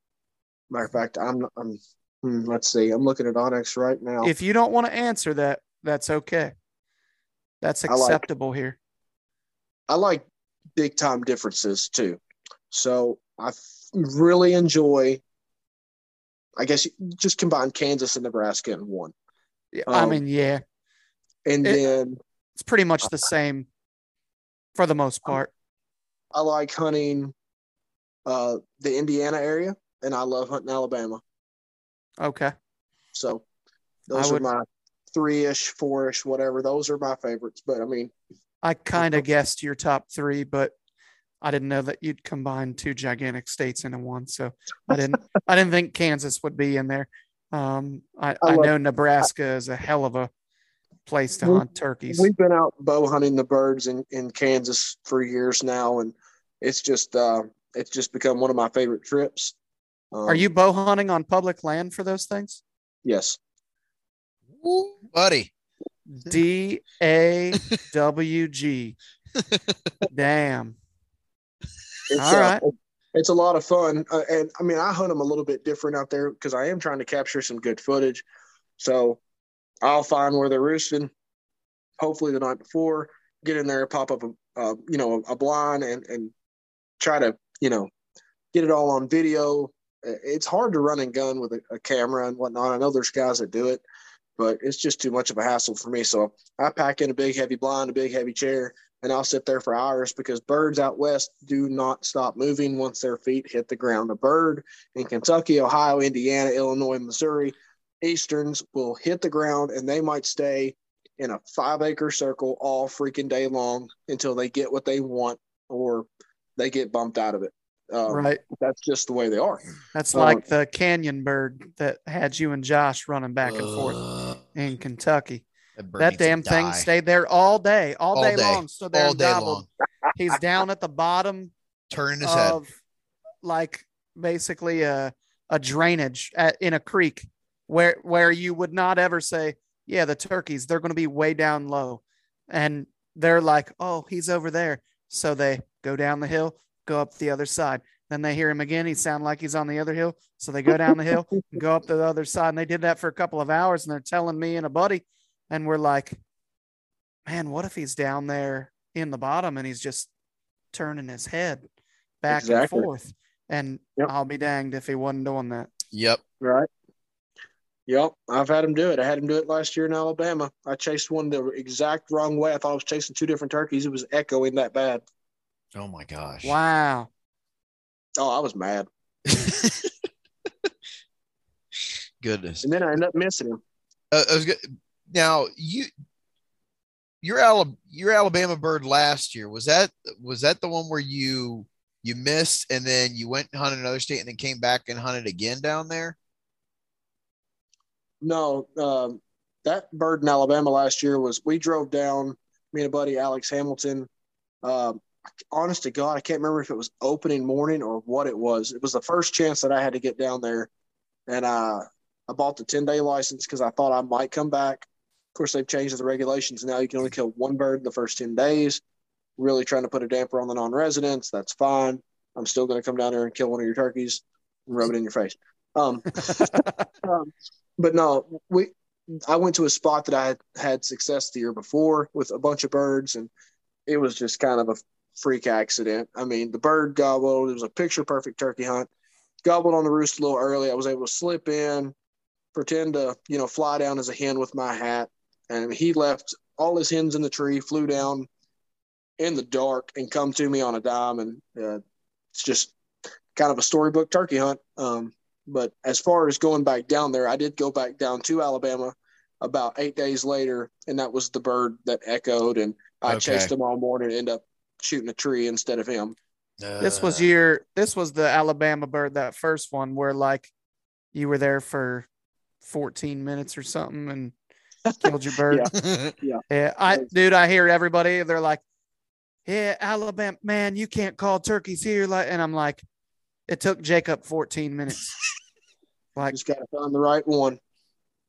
Speaker 5: Matter of fact, I'm. I'm. Hmm, let's see. I'm looking at onX right now.
Speaker 6: If you don't want to answer that, that's okay. That's acceptable
Speaker 5: I like,
Speaker 6: here.
Speaker 5: I like big time differences too. So I really enjoy, I guess, just combine Kansas and Nebraska in one.
Speaker 6: Yeah, um, I mean, yeah.
Speaker 5: And it, then
Speaker 6: it's pretty much the same for the most part.
Speaker 5: I like hunting uh, the Indiana area, and I love hunting Alabama.
Speaker 6: Okay.
Speaker 5: So those would, are my three ish, four ish, whatever. Those are my favorites. But I mean,
Speaker 6: I kind of guessed your top three, but I didn't know that you'd combine two gigantic states into one. So I didn't, I didn't think Kansas would be in there. Um, I, I, I know Nebraska is a hell of a place to hunt turkeys.
Speaker 5: We've been out bow hunting the birds in, in Kansas for years now, and it's just uh, it's just become one of my favorite trips.
Speaker 6: Um, Are you bow hunting on public land for those things?
Speaker 5: Yes.
Speaker 1: Ooh, buddy.
Speaker 6: D A W G. Damn.
Speaker 5: It's, All uh, it's a lot of fun. Uh, and I mean, I hunt them a little bit different out there because I am trying to capture some good footage. So I'll find where they're roosting, hopefully the night before, get in there, pop up a, uh, you know, a, blind and, and try to, you know, get it all on video. It's hard to run and gun with a, a camera and whatnot. I know there's guys that do it, but it's just too much of a hassle for me. So I pack in a big heavy blind, a big heavy chair, and I'll sit there for hours because birds out west do not stop moving once their feet hit the ground. A bird in Kentucky, Ohio, Indiana, Illinois, Missouri, Easterns will hit the ground and they might stay in a five acre circle all freaking day long until they get what they want or they get bumped out of it. Um,
Speaker 6: right.
Speaker 5: That's just the way they are.
Speaker 6: That's
Speaker 5: Um,
Speaker 6: like the canyon bird that had you and Josh running back and forth in Kentucky.
Speaker 1: bird
Speaker 6: That damn thing
Speaker 1: die.
Speaker 6: stayed there all day, all,
Speaker 1: All
Speaker 6: day,
Speaker 1: day.
Speaker 6: long. Stood there
Speaker 1: all day
Speaker 6: gobbled.
Speaker 1: long,
Speaker 6: He's down at the bottom
Speaker 1: turning his head.
Speaker 6: of like basically a a drainage at, in a creek where where you would not ever say, yeah, the turkeys they're going to be way down low, and they're like, oh, he's over there, so they go down the hill, go up the other side. Then they hear him again. He sound like he's on the other hill, so they go down the hill go up the other side. And they did that for a couple of hours, and they're telling me and a buddy, and we're like, man, what if he's down there in the bottom and he's just turning his head back
Speaker 5: Exactly.
Speaker 6: and forth? And
Speaker 5: Yep.
Speaker 6: I'll be danged if he wasn't doing that.
Speaker 1: Yep.
Speaker 5: Right. Yep. I've had him do it. I had him do it last year in Alabama. I chased one the exact wrong way. I thought I was chasing two different turkeys. It was echoing that bad.
Speaker 1: Oh my gosh.
Speaker 6: Wow.
Speaker 5: Oh, I was mad.
Speaker 1: Goodness.
Speaker 5: And then I ended up missing him.
Speaker 1: Uh, I was good. Now you, your Alabama, your Alabama bird last year was that was that the one where you you missed and then you went and hunted another state and then came back and hunted again down there?
Speaker 5: No, um, that bird in Alabama last year was we drove down, me and a buddy, Alex Hamilton. Um, honest to God, I can't remember if it was opening morning or what it was. It was the first chance that I had to get down there. And uh, I bought the 10 day license because I thought I might come back. Of course, they've changed the regulations. Now you can only kill one bird in the first 10 days. Really trying to put a damper on the non residents. That's fine. I'm still going to come down there and kill one of your turkeys and rub it in your face. Um, um, but no, we I went to a spot that I had had success the year before with a bunch of birds, and it was just kind of a freak accident. I mean, the bird gobbled. It was a picture perfect turkey hunt. Gobbled on the roost a little early. I was able to slip in, pretend to you know fly down as a hen with my hat, and he left all his hens in the tree, flew down in the dark, and come to me on a dime, and uh, it's just kind of a storybook turkey hunt. Um, but as far as going back down there, I did go back down to Alabama about eight days later, and that was the bird that echoed, and I
Speaker 1: Okay.
Speaker 5: chased him all morning, and ended up shooting a tree instead of him.
Speaker 6: this was
Speaker 1: Uh,
Speaker 6: your this was the Alabama bird, that first one where like you were there for 14 minutes or something and killed your bird.
Speaker 5: Yeah.
Speaker 6: Yeah, I dude, I hear everybody. They're like, "Yeah, Alabama, man, you can't call turkeys here." Like, and I'm like, it took Jacob 14 minutes. like,
Speaker 5: Just got to find the right one.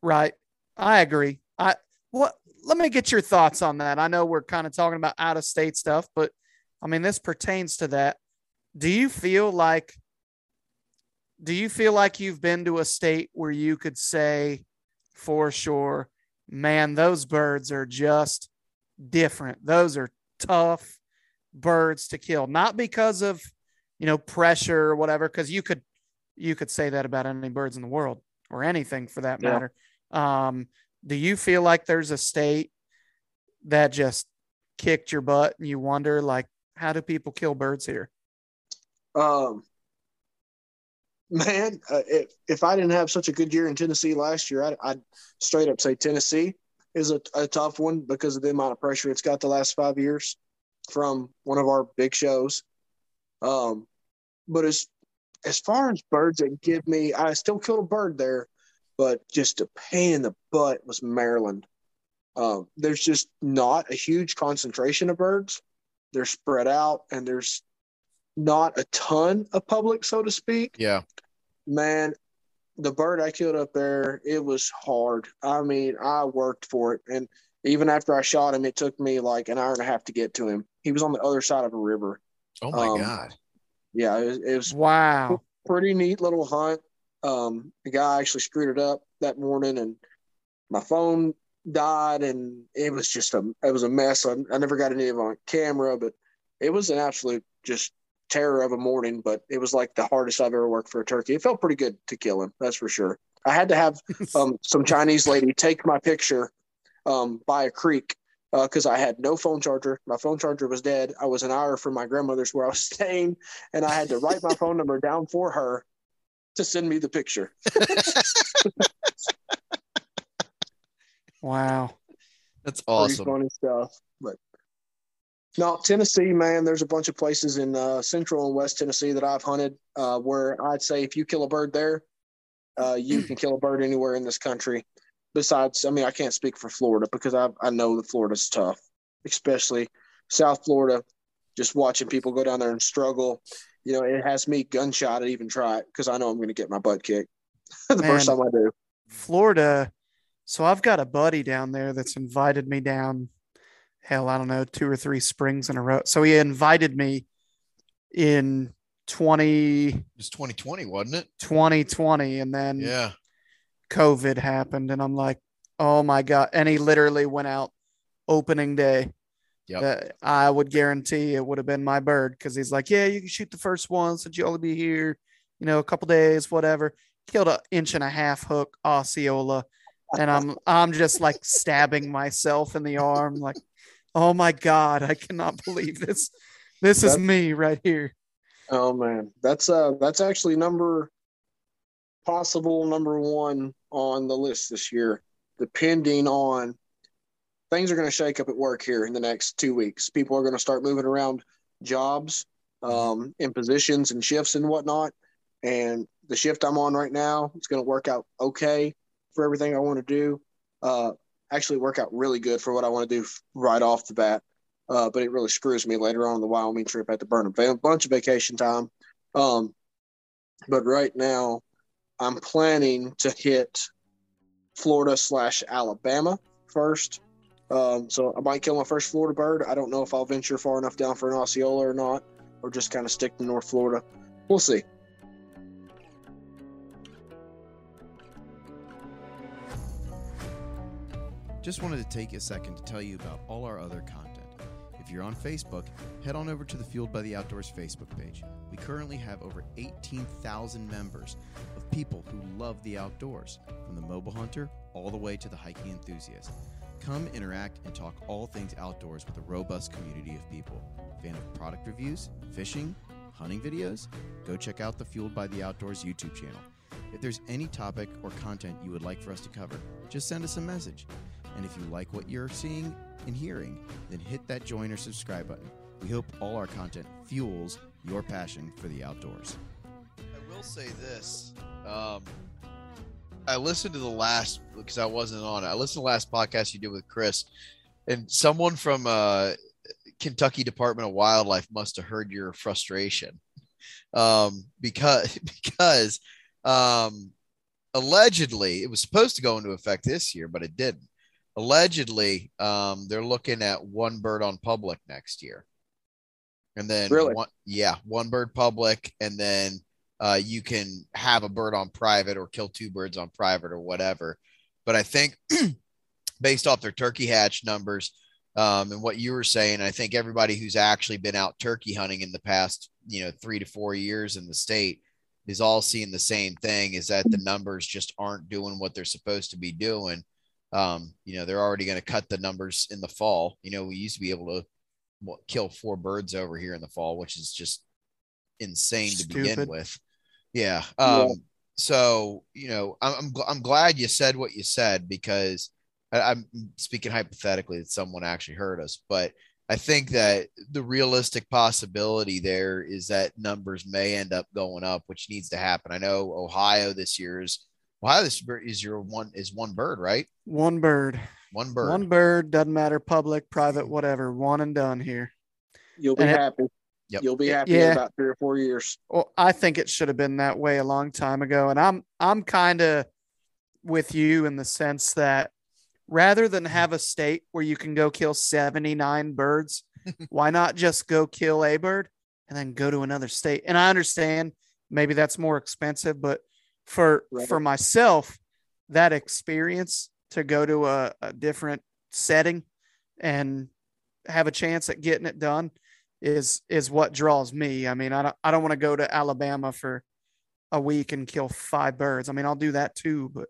Speaker 6: right? I agree. I what? Let me get your thoughts on that. I know we're kind of talking about out of state stuff, but I mean, this pertains to that. Do you feel like? Do you feel like you've been to a state where you could say, for sure, man, those birds are just different. Those are tough birds to kill, not because of you know pressure or whatever. Because you could you could say that about any birds in the world or anything for that
Speaker 5: Yeah.
Speaker 6: matter. Um, do you feel like there's a state that just kicked your butt and you wonder like how do people kill birds here?
Speaker 5: Um, man, uh, if if I didn't have such a good year in Tennessee last year, I'd, I'd straight up say Tennessee is a, a tough one because of the amount of pressure it's got the last five years from one of our big shows. Um, but as as far as birds that give me, I still killed a bird there, but just a pain in the butt was Maryland. Um, there's just not a huge concentration of birds. They're spread out, and there's not a ton of public, so to speak.
Speaker 1: yeah.
Speaker 5: Man, the bird I killed up there, it was hard. I mean, I worked for it. And even after I shot him, it took me like an hour and a half to get to him. He was on the other side of a river.
Speaker 1: Oh my
Speaker 5: Um,
Speaker 1: god.
Speaker 5: Yeah, it was, it was
Speaker 6: Wow.
Speaker 5: pretty neat little hunt. Um, the guy actually screwed it up that morning, and my phone died, and it was just a it was a mess. I, I never got any of it on camera, but it was an absolute just terror of a morning. But it was like the hardest I've ever worked for a turkey. It felt pretty good to kill him, that's for sure. I had to have um, some Chinese lady take my picture um, by a creek because I had no phone charger. My phone charger was dead. I was an hour from my grandmother's where I was staying, and I had to write my phone number down for her to send me the picture.
Speaker 6: Wow.
Speaker 1: That's
Speaker 5: Pretty
Speaker 1: awesome.
Speaker 5: funny stuff. But no, Tennessee, man, there's a bunch of places in uh, central and west Tennessee that I've hunted uh, where I'd say if you kill a bird there, uh, you can kill a bird anywhere in this country. Besides, I mean, I can't speak for Florida because I, I know that Florida's tough, especially South Florida. Just watching people go down there and struggle, you know, it has me gunshot to even try it because I know I'm going to get my butt kicked the first time I do.
Speaker 6: Florida. So I've got a buddy down there that's invited me down. Hell, I don't know, two or three springs in a row. So he invited me in 20,
Speaker 1: It was 2020, wasn't it?
Speaker 6: 2020, and then
Speaker 1: Yeah.
Speaker 6: COVID happened, and I'm like, oh my god! And he literally went out opening day.
Speaker 1: Yep.
Speaker 6: That I would guarantee it would have been my bird because he's like, yeah, you can shoot the first one since you only be here, you know, a couple days, whatever. Killed an inch and a half hook Osceola, and I'm I'm just like stabbing myself in the arm, like, oh my god, I cannot believe this. This is
Speaker 5: That's-
Speaker 6: me right here.
Speaker 5: Oh man, that's uh that's actually number possible number one on the list this year, depending on things are going to shake up at work here in the next two weeks. People are going to start moving around jobs, um, in positions and shifts and whatnot. And the shift I'm on right now, it's going to work out okay for everything I want to do. Uh, actually work out really good for what I want to do right off the bat. Uh, but it really screws me later on the Wyoming trip at the burn a bunch of vacation time. Um, but right now, I'm planning to hit Florida slash Alabama first. Um, so I might kill my first Florida bird. I don't know if I'll venture far enough down for an Osceola or not, or just kind of stick to North Florida. We'll see.
Speaker 3: Just wanted to take a second to tell you about all our other content. If you're on Facebook, head on over to the Fueled by the Outdoors Facebook page. We currently have over 18,000 members people who love the outdoors, from the mobile hunter all the way to the hiking enthusiast. Come interact and talk all things outdoors with a robust community of people. Fan of product reviews, fishing, hunting videos? Go check out the Fueled by the Outdoors YouTube channel. If there's any topic or content you would like for us to cover, just send us a message. And if you like what you're seeing and hearing, then hit that join or subscribe button. We hope all our content fuels your passion for the outdoors.
Speaker 1: I will say this. Um, I listened to the last because I wasn't on it. I listened to the last podcast you did with Chris, and someone from uh, Kentucky Department of Wildlife must have heard your frustration, um, because because um, allegedly it was supposed to go into effect this year, but it didn't. Allegedly, um, they're looking at one bird on public next year, and then
Speaker 5: Really?
Speaker 1: one, yeah, one bird public, and then uh, you can have a bird on private or kill two birds on private or whatever. But I think based off their turkey hatch numbers um, and what you were saying, I think everybody who's actually been out turkey hunting in the past, you know, three to four years in the state is all seeing the same thing is that the numbers just aren't doing what they're supposed to be doing. Um, you know, they're already going to cut the numbers in the fall. You know, we used to be able to kill four birds over here in the fall, which is just insane to begin with. Yeah.
Speaker 5: Yeah.
Speaker 1: Um, so, you know, I'm, I'm, gl- I'm glad you said what you said because I, I'm speaking hypothetically that someone actually heard us, but I think that the realistic possibility there is that numbers may end up going up, which needs to happen. I know Ohio this year is Ohio this year is your one is one bird, right?
Speaker 6: One bird.
Speaker 1: One bird.
Speaker 6: One bird doesn't matter, public, private, whatever. One and done here.
Speaker 5: You'll be
Speaker 6: And it-
Speaker 5: happy.
Speaker 1: Yep.
Speaker 5: You'll be happy in about three or four years.
Speaker 6: Well, I think it should have been that way a long time ago. And I'm I'm kind of with you in the sense that rather than have a state where you can go kill 79 birds, why not just go kill a bird? and then go to another state. And I understand maybe that's more expensive, but for
Speaker 5: Right.
Speaker 6: for myself, that experience to go to a, a different setting and have a chance at getting it done is is what draws me. I mean, I don't I don't want to go to Alabama for a week and kill five birds. I mean, I'll do that too, but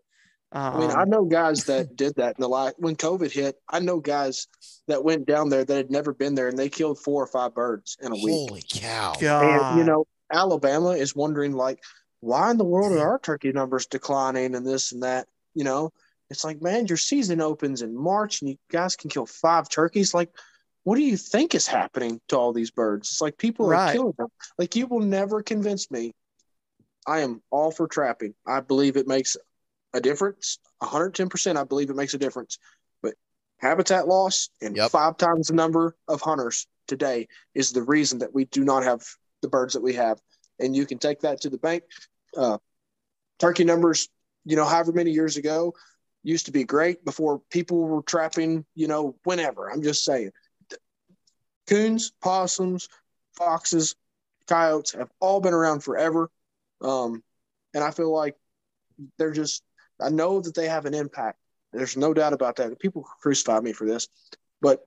Speaker 6: um,
Speaker 5: I mean, I know guys that did that in the last when COVID hit. I know guys that went down there that had never been there, and they killed four or five birds in a week.
Speaker 1: Holy cow!
Speaker 6: God,
Speaker 5: And you know, Alabama is wondering like, why in the world are our turkey numbers declining and this and that? You know, it's like, man, your season opens in March, and you guys can kill five turkeys. Like, what do you think is happening to all these birds? It's like people are
Speaker 6: Right.
Speaker 5: killing them. Like, you will never convince me. I am all for trapping. I believe it makes a difference. 110%. I believe it makes a difference. But habitat loss and
Speaker 1: Yep.
Speaker 5: five times the number of hunters today is the reason that we do not have the birds that we have. And you can take that to the bank. Uh, turkey numbers, you know, however many years ago used to be great before people were trapping, you know, whenever. I'm just saying. Coons, possums, foxes, coyotes have all been around forever. Um, and I feel like they're just, I know that they have an impact. There's no doubt about that. People crucify me for this, but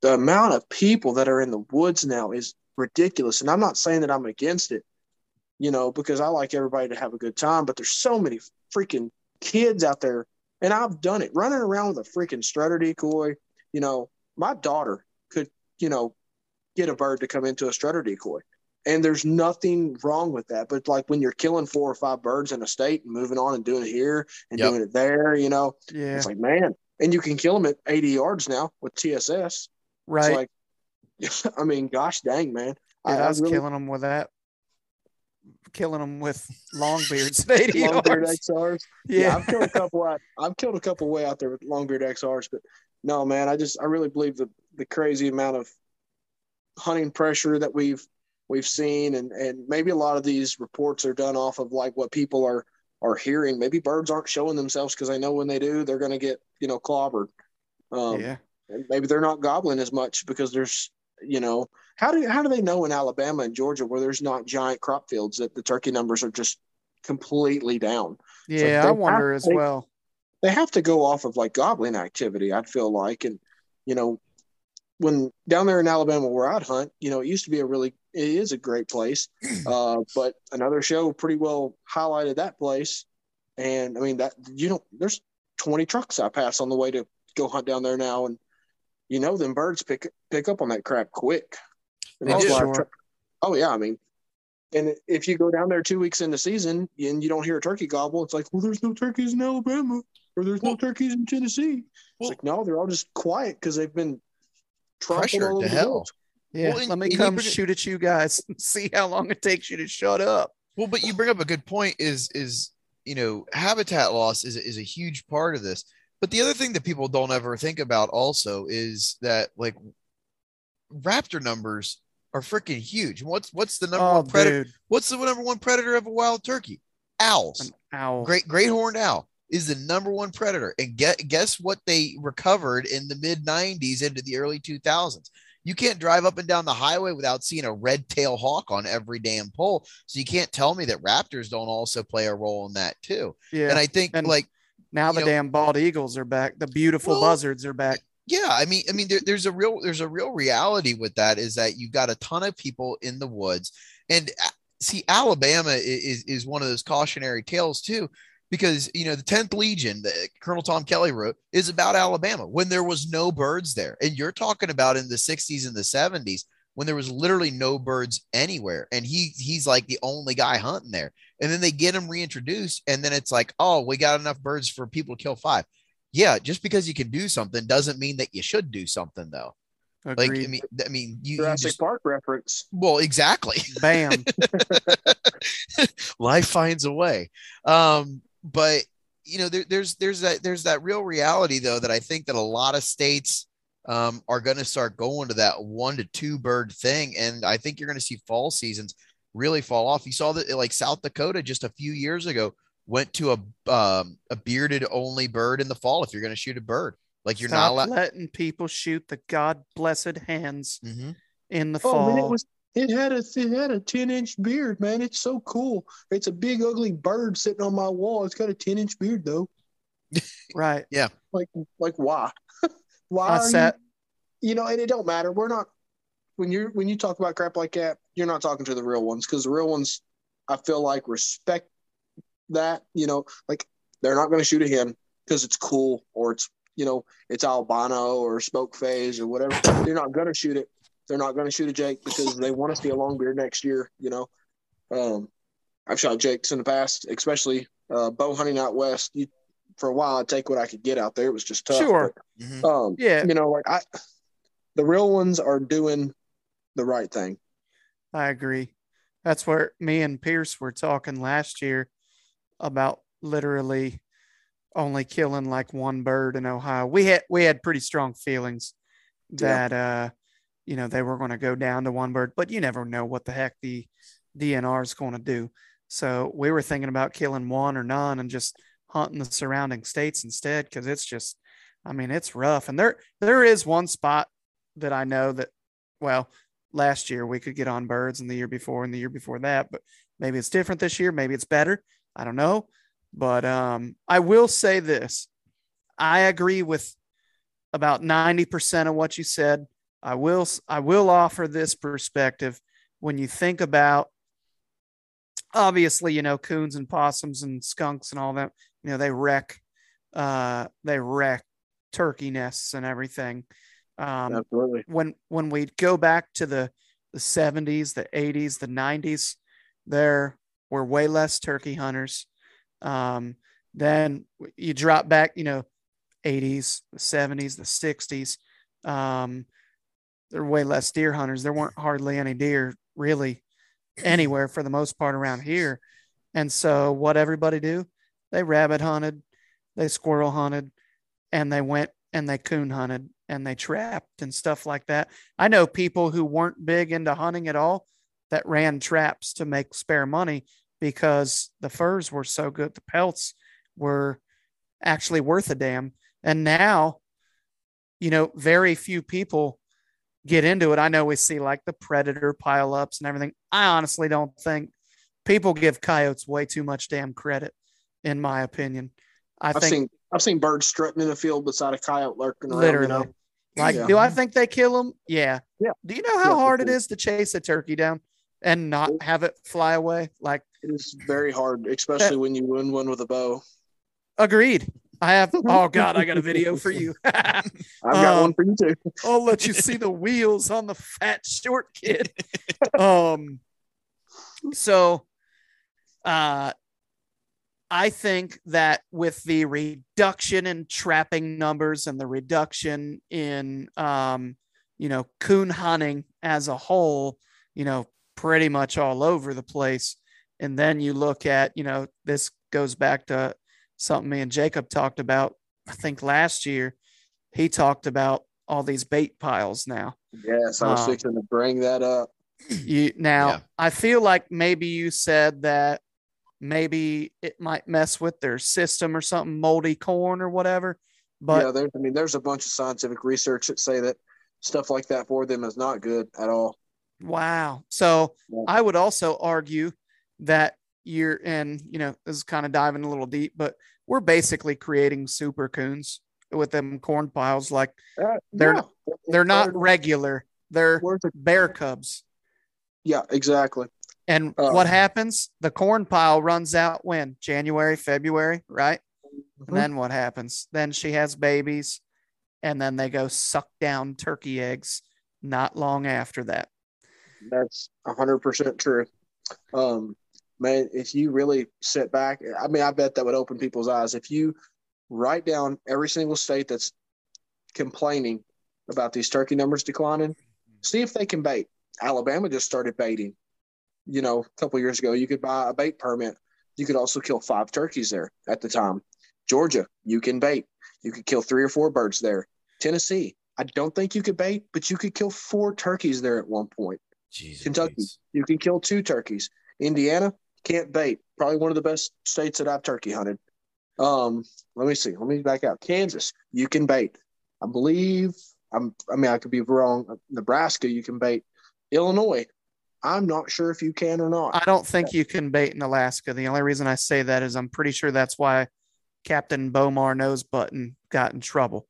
Speaker 5: the amount of people that are in the woods now is ridiculous. And I'm not saying that I'm against it, you know, because I like everybody to have a good time, but there's so many freaking kids out there. And I've done it running around with a freaking strutter decoy. You know, my daughter you know, get a bird to come into a strutter decoy. And there's nothing wrong with that. But like when you're killing four or five birds in a state and moving on and doing it here and
Speaker 1: Yep.
Speaker 5: doing it there, you know,
Speaker 6: yeah,
Speaker 5: it's like, man. And you can kill them at 80 yards now with TSS.
Speaker 6: right.
Speaker 5: It's like, I mean, gosh dang, man.
Speaker 6: Dude, I, was
Speaker 5: really,
Speaker 6: killing them with that, killing them with long beards at 80
Speaker 5: Longbeard
Speaker 6: yards.
Speaker 5: XRs. Yeah.
Speaker 6: Yeah,
Speaker 5: I've killed a couple. Out, I've killed a couple way out there with Longbeard XRs, but no, man, I just I really believe the the crazy amount of hunting pressure that we've we've seen, and and maybe a lot of these reports are done off of like what people are are hearing. Maybe birds aren't showing themselves because they know when they do, they're going to get you know clobbered. Um,
Speaker 6: yeah.
Speaker 5: and maybe they're not gobbling as much because there's you know how do how do they know in Alabama and Georgia where there's not giant crop fields that the turkey numbers are just completely down?
Speaker 6: Yeah,
Speaker 5: they
Speaker 6: I wonder
Speaker 5: to
Speaker 6: as well.
Speaker 5: They have to go off of like gobbling activity. I'd feel like, and you know, when down there in Alabama where I'd hunt, you know, it used to be a really it is a great place, uh, but another show pretty well highlighted that place, and I mean that you don't there's 20 trucks I pass on the way to go hunt down there now, and you know them birds pick pick up on that crap quick. And
Speaker 1: They
Speaker 5: that's
Speaker 1: do.
Speaker 5: why I
Speaker 6: Sure.
Speaker 5: try- oh yeah, I mean, and if you go down there two weeks into season and you don't hear a turkey gobble, it's like, well, there's no turkeys in Alabama or there's no turkeys in Tennessee.
Speaker 1: well-
Speaker 5: it's like no, they're all just quiet because they've been trampled
Speaker 1: Pressured
Speaker 5: all
Speaker 1: to hell.
Speaker 6: Yeah,
Speaker 1: Well, and-
Speaker 6: let me come shoot at you guys and see how long it takes you to shut up.
Speaker 1: Well, but you bring up a good point. Is is you know habitat loss is is a huge part of this. But the other thing that people don't ever think about also is that like raptor numbers are freaking huge. What's what's the number
Speaker 6: Oh,
Speaker 1: one predator?
Speaker 6: dude,
Speaker 1: What's the number one predator of a wild turkey? Owls.
Speaker 6: an owl.
Speaker 1: Great great horned owl is the number one predator. And get guess what they recovered in the mid 90s into the early 2000s. You can't drive up and down the highway without seeing a red tail hawk on every damn pole. So you can't tell me that raptors don't also play a role in that too.
Speaker 6: Yeah,
Speaker 1: And I think
Speaker 6: And-
Speaker 1: like
Speaker 6: now the
Speaker 1: know-
Speaker 6: damn bald eagles are back. The beautiful
Speaker 1: Well,
Speaker 6: buzzards are back.
Speaker 1: yeah i mean i mean there, there's a real there's a real reality with that is that you've got a ton of people in the woods and uh, see alabama is is one of those cautionary tales too because you know the 10th legion that colonel tom kelly wrote is about alabama when there was no birds there and you're talking about in the 60s and the 70s when there was literally no birds anywhere and he he's like the only guy hunting there and then they get him reintroduced and then it's like oh we got enough birds for people to kill five yeah, just because you can do something doesn't mean that you should do something though. Like I mean, I mean, you, you
Speaker 5: Jurassic
Speaker 1: just
Speaker 5: Park reference.
Speaker 1: well, exactly.
Speaker 6: Bam.
Speaker 1: Life finds a way. Um, but you know, there, there's there's that there's that real reality though that I think that a lot of states um, are going to start going to that one to two bird thing, and I think you're going to see fall seasons really fall off. You saw that like South Dakota just a few years ago went to a um, a bearded only bird in the fall if you're going to shoot a bird. Like you're
Speaker 6: Stop
Speaker 1: not allowed.
Speaker 6: letting people shoot the god blessed hands
Speaker 1: Mhm.
Speaker 6: in the
Speaker 5: Oh,
Speaker 6: fall.
Speaker 5: man, it was it had a it had a 10 inch beard, man. It's so cool. It's a big ugly bird sitting on my wall. It's got a 10 inch beard though.
Speaker 6: Right. Yeah.
Speaker 5: Like like why? why
Speaker 6: I
Speaker 5: are
Speaker 6: sat.
Speaker 5: you, you know, and it don't matter. We're not when you're when you talk about crap like that, you're not talking to the real ones because the real ones I feel like respect that, you know, like they're not gonna shoot at him because it's cool or it's you know, it's albino or smoke phase or whatever. They're not gonna shoot it. They're not gonna shoot a Jake because they want to see a long beard next year, you know. Um I've shot Jakes in the past, especially uh, bow hunting out west. You, for a while, I'd take what I could get out there. It was just tough.
Speaker 6: Sure.
Speaker 1: Mhm.
Speaker 5: Um,
Speaker 6: Yeah.
Speaker 5: you know, like I, the real ones are doing the right thing.
Speaker 6: I agree. That's where me and Pierce were talking last year about literally only killing like one bird in Ohio. We had we had pretty strong feelings
Speaker 5: Yeah.
Speaker 6: that uh you know they were going to go down to one bird, but you never know what the heck the DNR is going to do. So we were thinking about killing one or none and just hunting the surrounding states instead because it's just I mean it's rough. And there there is one spot that I know that well last year we could get on birds and the year before and the year before that but maybe it's different this year maybe it's better i don't know but um i will say this i agree with about 90% of what you said i will i will offer this perspective. When you think about obviously you know coons and possums and skunks and all that you know they wreck uh they wreck turkey nests and everything. Um
Speaker 5: Absolutely.
Speaker 6: when when we go back to the the 70s the 80s the 90s there were way less turkey hunters. Um, then you drop back you know 80s the 70s the 60s um, there were way less deer hunters there weren't hardly any deer really anywhere for the most part around here and so what everybody do they rabbit hunted they squirrel hunted and they went and they coon hunted and they trapped and stuff like that. I know people who weren't big into hunting at all that ran traps to make spare money because the furs were so good. The pelts were actually worth a damn. And now, you know, very few people get into it. I know we see like the predator pileups and everything. I honestly don't think people give coyotes way too much damn credit, in my opinion. I
Speaker 5: I've
Speaker 6: think
Speaker 5: seen I've seen birds strutting in the field beside a coyote lurking around.
Speaker 6: literally.
Speaker 5: You know?
Speaker 6: Like,
Speaker 5: Yeah.
Speaker 6: do I think they kill them? Yeah.
Speaker 5: Yeah.
Speaker 6: Do you know how
Speaker 5: Yeah,
Speaker 6: hard it
Speaker 5: sure.
Speaker 6: to chase a turkey down and not have it fly away? Like,
Speaker 5: It is very hard, eh. especially when you win one with a bow.
Speaker 6: agreed. I have. Oh God, I got a video for you.
Speaker 5: I've got
Speaker 6: Um,
Speaker 5: one for you too.
Speaker 6: I'll let you see the wheels on the fat short kid. Um. So, uh, I think that with the reduction in trapping numbers and the reduction in, um, you know, coon hunting as a whole, you know, pretty much all over the place. And then you look at, you know, this goes back to something me and Jacob talked about, I think last year. He talked about all these bait piles now.
Speaker 5: Yes, I was
Speaker 6: Um,
Speaker 5: fixing to bring that up.
Speaker 6: You now
Speaker 1: Yeah.
Speaker 6: I feel like maybe you said that maybe it might mess with their system or something, moldy corn or whatever. But
Speaker 5: yeah, there's I mean, there's a bunch of scientific research that say that stuff like that for them is not good at all.
Speaker 6: wow. So
Speaker 5: Yeah.
Speaker 6: I would also argue that you're and you know, this is kind of diving a little deep, but we're basically creating super coons with them corn piles. Like
Speaker 5: Uh,
Speaker 6: They're
Speaker 5: yeah.
Speaker 6: they're not regular, they're
Speaker 5: the-
Speaker 6: bear cubs.
Speaker 5: Yeah, exactly.
Speaker 6: And
Speaker 5: Uh,
Speaker 6: what happens? The corn pile runs out when? January, February, right?
Speaker 5: Mhm.
Speaker 6: And then what happens? Then she has babies and then they go suck down turkey eggs not long after that.
Speaker 5: That's hundred percent true. Um, man, if you really sit back, I mean, I bet that would open people's eyes. If you write down every single state that's complaining about these turkey numbers declining, mm-hmm. see if they can bait. Alabama just started baiting. You know, a couple years ago, you could buy a bait permit. You could also kill five turkeys there at the time. Georgia, you can bait. You could kill three or four birds there. Tennessee, I don't think you could bait, but you could kill four turkeys there at one point.
Speaker 1: Jesus.
Speaker 5: Kentucky, you can kill two turkeys. Indiana can't bait. Probably one of the best states that I've turkey hunted. Um, let me see. Let me back out. Kansas, you can bait. I believe. I'm. I mean, I could be wrong. Nebraska, you can bait. Illinois, I'm not sure if you can or not.
Speaker 6: I don't think you can bait in Alaska. The only reason I say that is I'm pretty sure that's why Captain Bomar Nose Button got in trouble.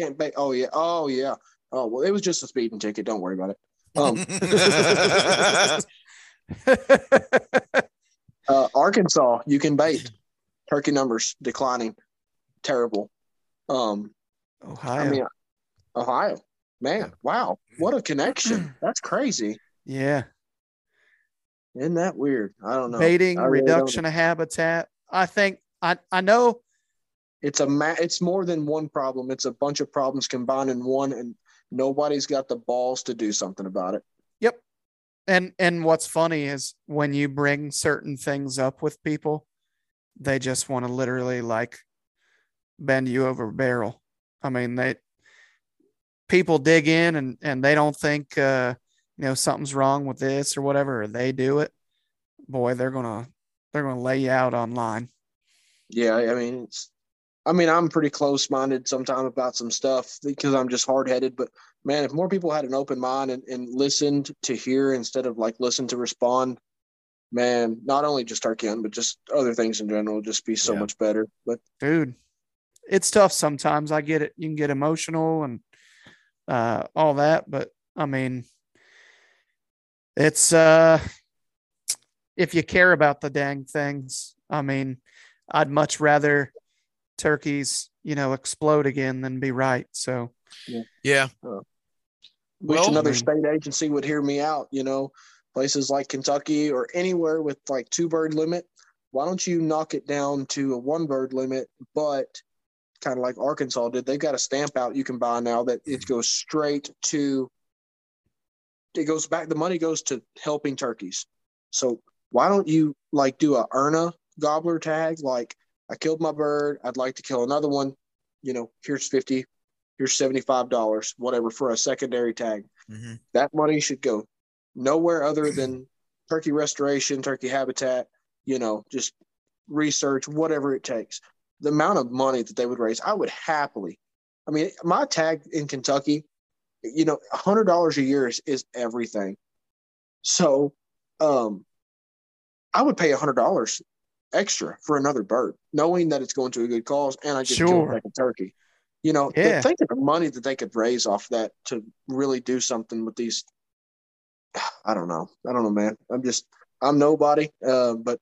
Speaker 5: Can't bait. Oh yeah. Oh yeah. Oh well, it was just a speeding ticket. Don't worry about it. Um, uh, Arkansas, you can bait. Turkey numbers declining. Terrible. Um,
Speaker 6: Ohio.
Speaker 5: I mean, Ohio. Man, wow, what a connection! That's crazy.
Speaker 6: yeah.
Speaker 5: Isn't that weird? I don't know.
Speaker 6: Baiting,
Speaker 5: really
Speaker 6: reduction of habitat. I think I, I know
Speaker 5: it's a ma- it's more than one problem it's a bunch of problems combined in one and nobody's got the balls to do something about it.
Speaker 6: And and what's funny is when you bring certain things up with people, they just want to literally like bend you over a barrel. I mean, they people dig in and and they don't think uh you know something's wrong with this or whatever, or they do it. Boy, they're gonna they're gonna lay you out online.
Speaker 5: yeah i mean i mean i'm pretty close-minded sometimes about some stuff because i'm just hard-headed but man if more people had an open mind and, and listened to hear instead of like listen to respond man not only just turkey but just other things in general would just be so
Speaker 1: Yeah.
Speaker 5: much better but
Speaker 6: Dude, it's tough sometimes. I get it. You can get emotional and uh all that, but I mean it's uh if you care about the dang things, I mean, I'd much rather turkeys, you know, explode again than be right. So
Speaker 1: yeah.
Speaker 5: Which
Speaker 1: Well,
Speaker 5: another
Speaker 6: mm.
Speaker 5: state agency would hear me out you know. Places like kentucky or anywhere with like two bird limit why don't you knock it down to a one bird limit but kind of like arkansas did they've got a stamp out you can buy now that it mm. goes straight to it goes back the money goes to helping turkeys. So why don't you like do a erna gobbler tag like i killed my bird i'd like to kill another one you know here's 50 here's $75 whatever for a secondary tag
Speaker 1: Mhm.
Speaker 5: that money should go nowhere other than turkey restoration, turkey habitat, you know, just research, whatever it takes. The amount of money that they would raise, I would happily. I mean, my tag in Kentucky, you know, hundred dollars a year is, is everything. So, um, I would pay hundred dollars extra for another bird, knowing that it's going to a good cause, and I get to kill a turkey. You know,
Speaker 6: Yeah.
Speaker 5: think of the money that they could raise off that to really do something with these. I don't know. I don't know, man. I'm just I'm nobody. Uh, but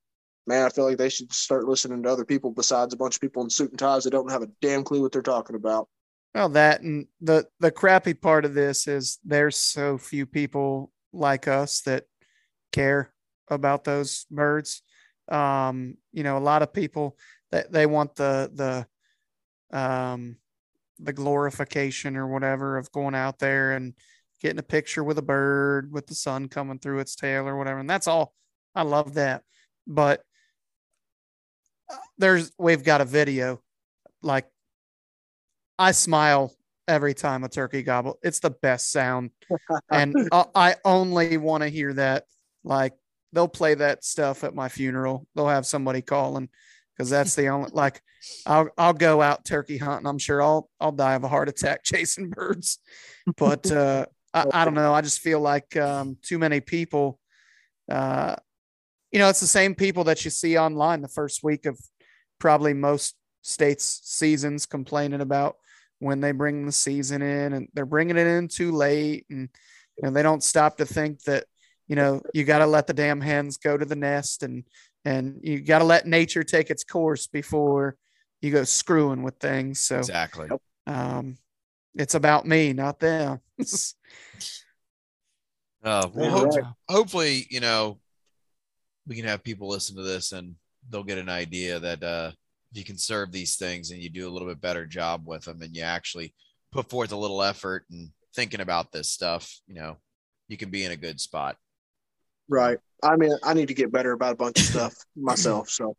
Speaker 5: man, I feel like they should start listening to other people besides a bunch of people in suit and ties that don't have a damn clue what they're talking about.
Speaker 6: Well, that and the the crappy part of this is there's so few people like us that care about those birds. Um, you know, a lot of people that they want the the um the glorification or whatever of going out there and getting a picture with a bird with the sun coming through its tail or whatever. And that's all. I love that. But uh, there's we've got a video like I smile every time a turkey gobble. It's the best sound. And I, I only want to hear that. Like they'll play that stuff at my funeral. They'll have somebody calling because that's the only like I'll I'll go out turkey hunting. I'm sure I'll I'll die of a heart attack chasing birds. But uh I, I don't know. I just feel like um too many people uh you know, it's the same people that you see online the first week of probably most states seasons complaining about when they bring the season in and they're bringing it in too late and you know they don't stop to think that you know you got to let the damn hens go to the nest and and you got to let nature take its course before you go screwing with things so
Speaker 1: Exactly.
Speaker 6: um it's about me not them
Speaker 1: Uh, well,
Speaker 5: Yeah,
Speaker 1: hope-
Speaker 5: right.
Speaker 1: hopefully, you know, we can have people listen to this and they'll get an idea that uh, if you can serve these things and you do a little bit better job with them and you actually put forth a little effort and thinking about this stuff, you know, you can be in a good spot.
Speaker 5: Right. I mean, I need to get better about a bunch of stuff myself. So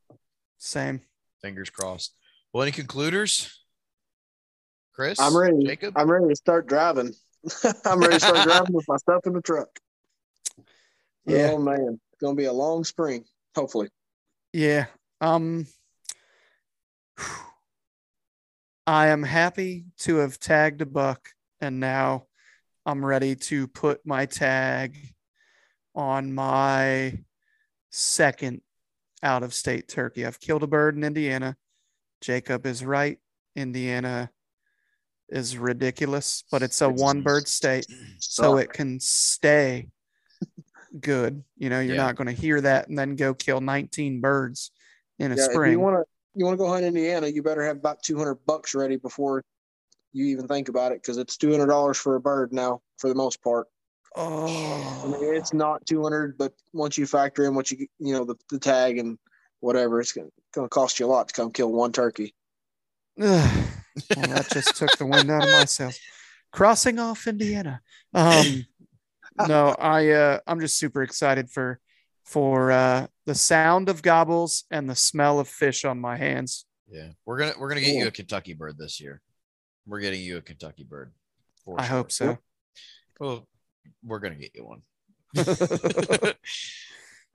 Speaker 6: same
Speaker 1: Fingers crossed. Well, any concluders? Chris?
Speaker 5: I'm ready.
Speaker 1: Jacob?
Speaker 5: I'm ready to start driving. I'm ready to start driving with my stuff in the truck.
Speaker 6: Yeah.
Speaker 5: Oh man, it's gonna be a long spring. Hopefully.
Speaker 6: Yeah. Um I am happy to have tagged a buck and now I'm ready to put my tag on my second out of state turkey. I've killed a bird in Indiana. Jacob is right. Indiana is ridiculous, but it's a one bird state, so it can stay good. You know, you're
Speaker 1: Yeah.
Speaker 6: not going to hear that and then go kill 19 birds in a
Speaker 5: Yeah, if
Speaker 6: spring.
Speaker 5: you want to you want to go hunt Indiana, you better have about two hundred bucks ready before you even think about it because it's two hundred dollars for a bird now for the most part. I
Speaker 6: oh,
Speaker 5: mean, it's not two hundred, but once you factor in what you you know the, the tag and whatever, it's gonna, gonna cost you a lot to come kill one turkey.
Speaker 6: Ugh. well, that just took the wind out of my sails. Crossing off Indiana. Um, no, I uh, I'm just super excited for for uh, the sound of gobbles and the smell of fish on my hands.
Speaker 1: Yeah, we're gonna we're gonna get you a Kentucky bird this year. We're getting you a Kentucky bird. for
Speaker 6: I
Speaker 1: sure.
Speaker 6: hope so.
Speaker 1: Well, we're gonna get you one.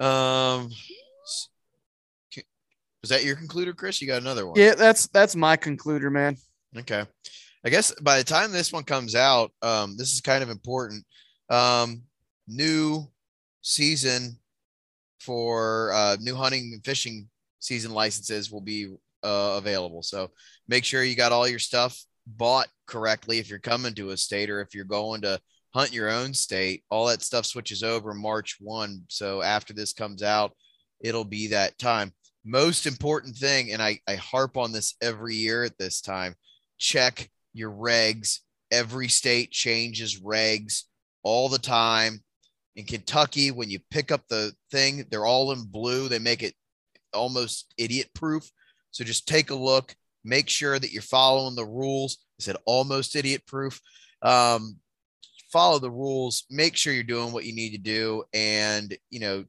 Speaker 1: um, was that your concluder, Chris? You got another one?
Speaker 6: Yeah, that's that's my concluder, man.
Speaker 1: Okay. I guess by the time this one comes out, um, this is kind of important. Um, new season for uh, new hunting and fishing season licenses will be uh, available. So make sure you got all your stuff bought correctly if you're coming to a state or if you're going to hunt your own state. All that stuff switches over March 1. So after this comes out, it'll be that time. Most important thing, and I, I harp on this every year at this time check your regs. Every state changes regs all the time. In Kentucky, when you pick up the thing, they're all in blue. They make it almost idiot proof. So just take a look, make sure that you're following the rules. I said almost idiot proof. Um, follow the rules, make sure you're doing what you need to do, and you know,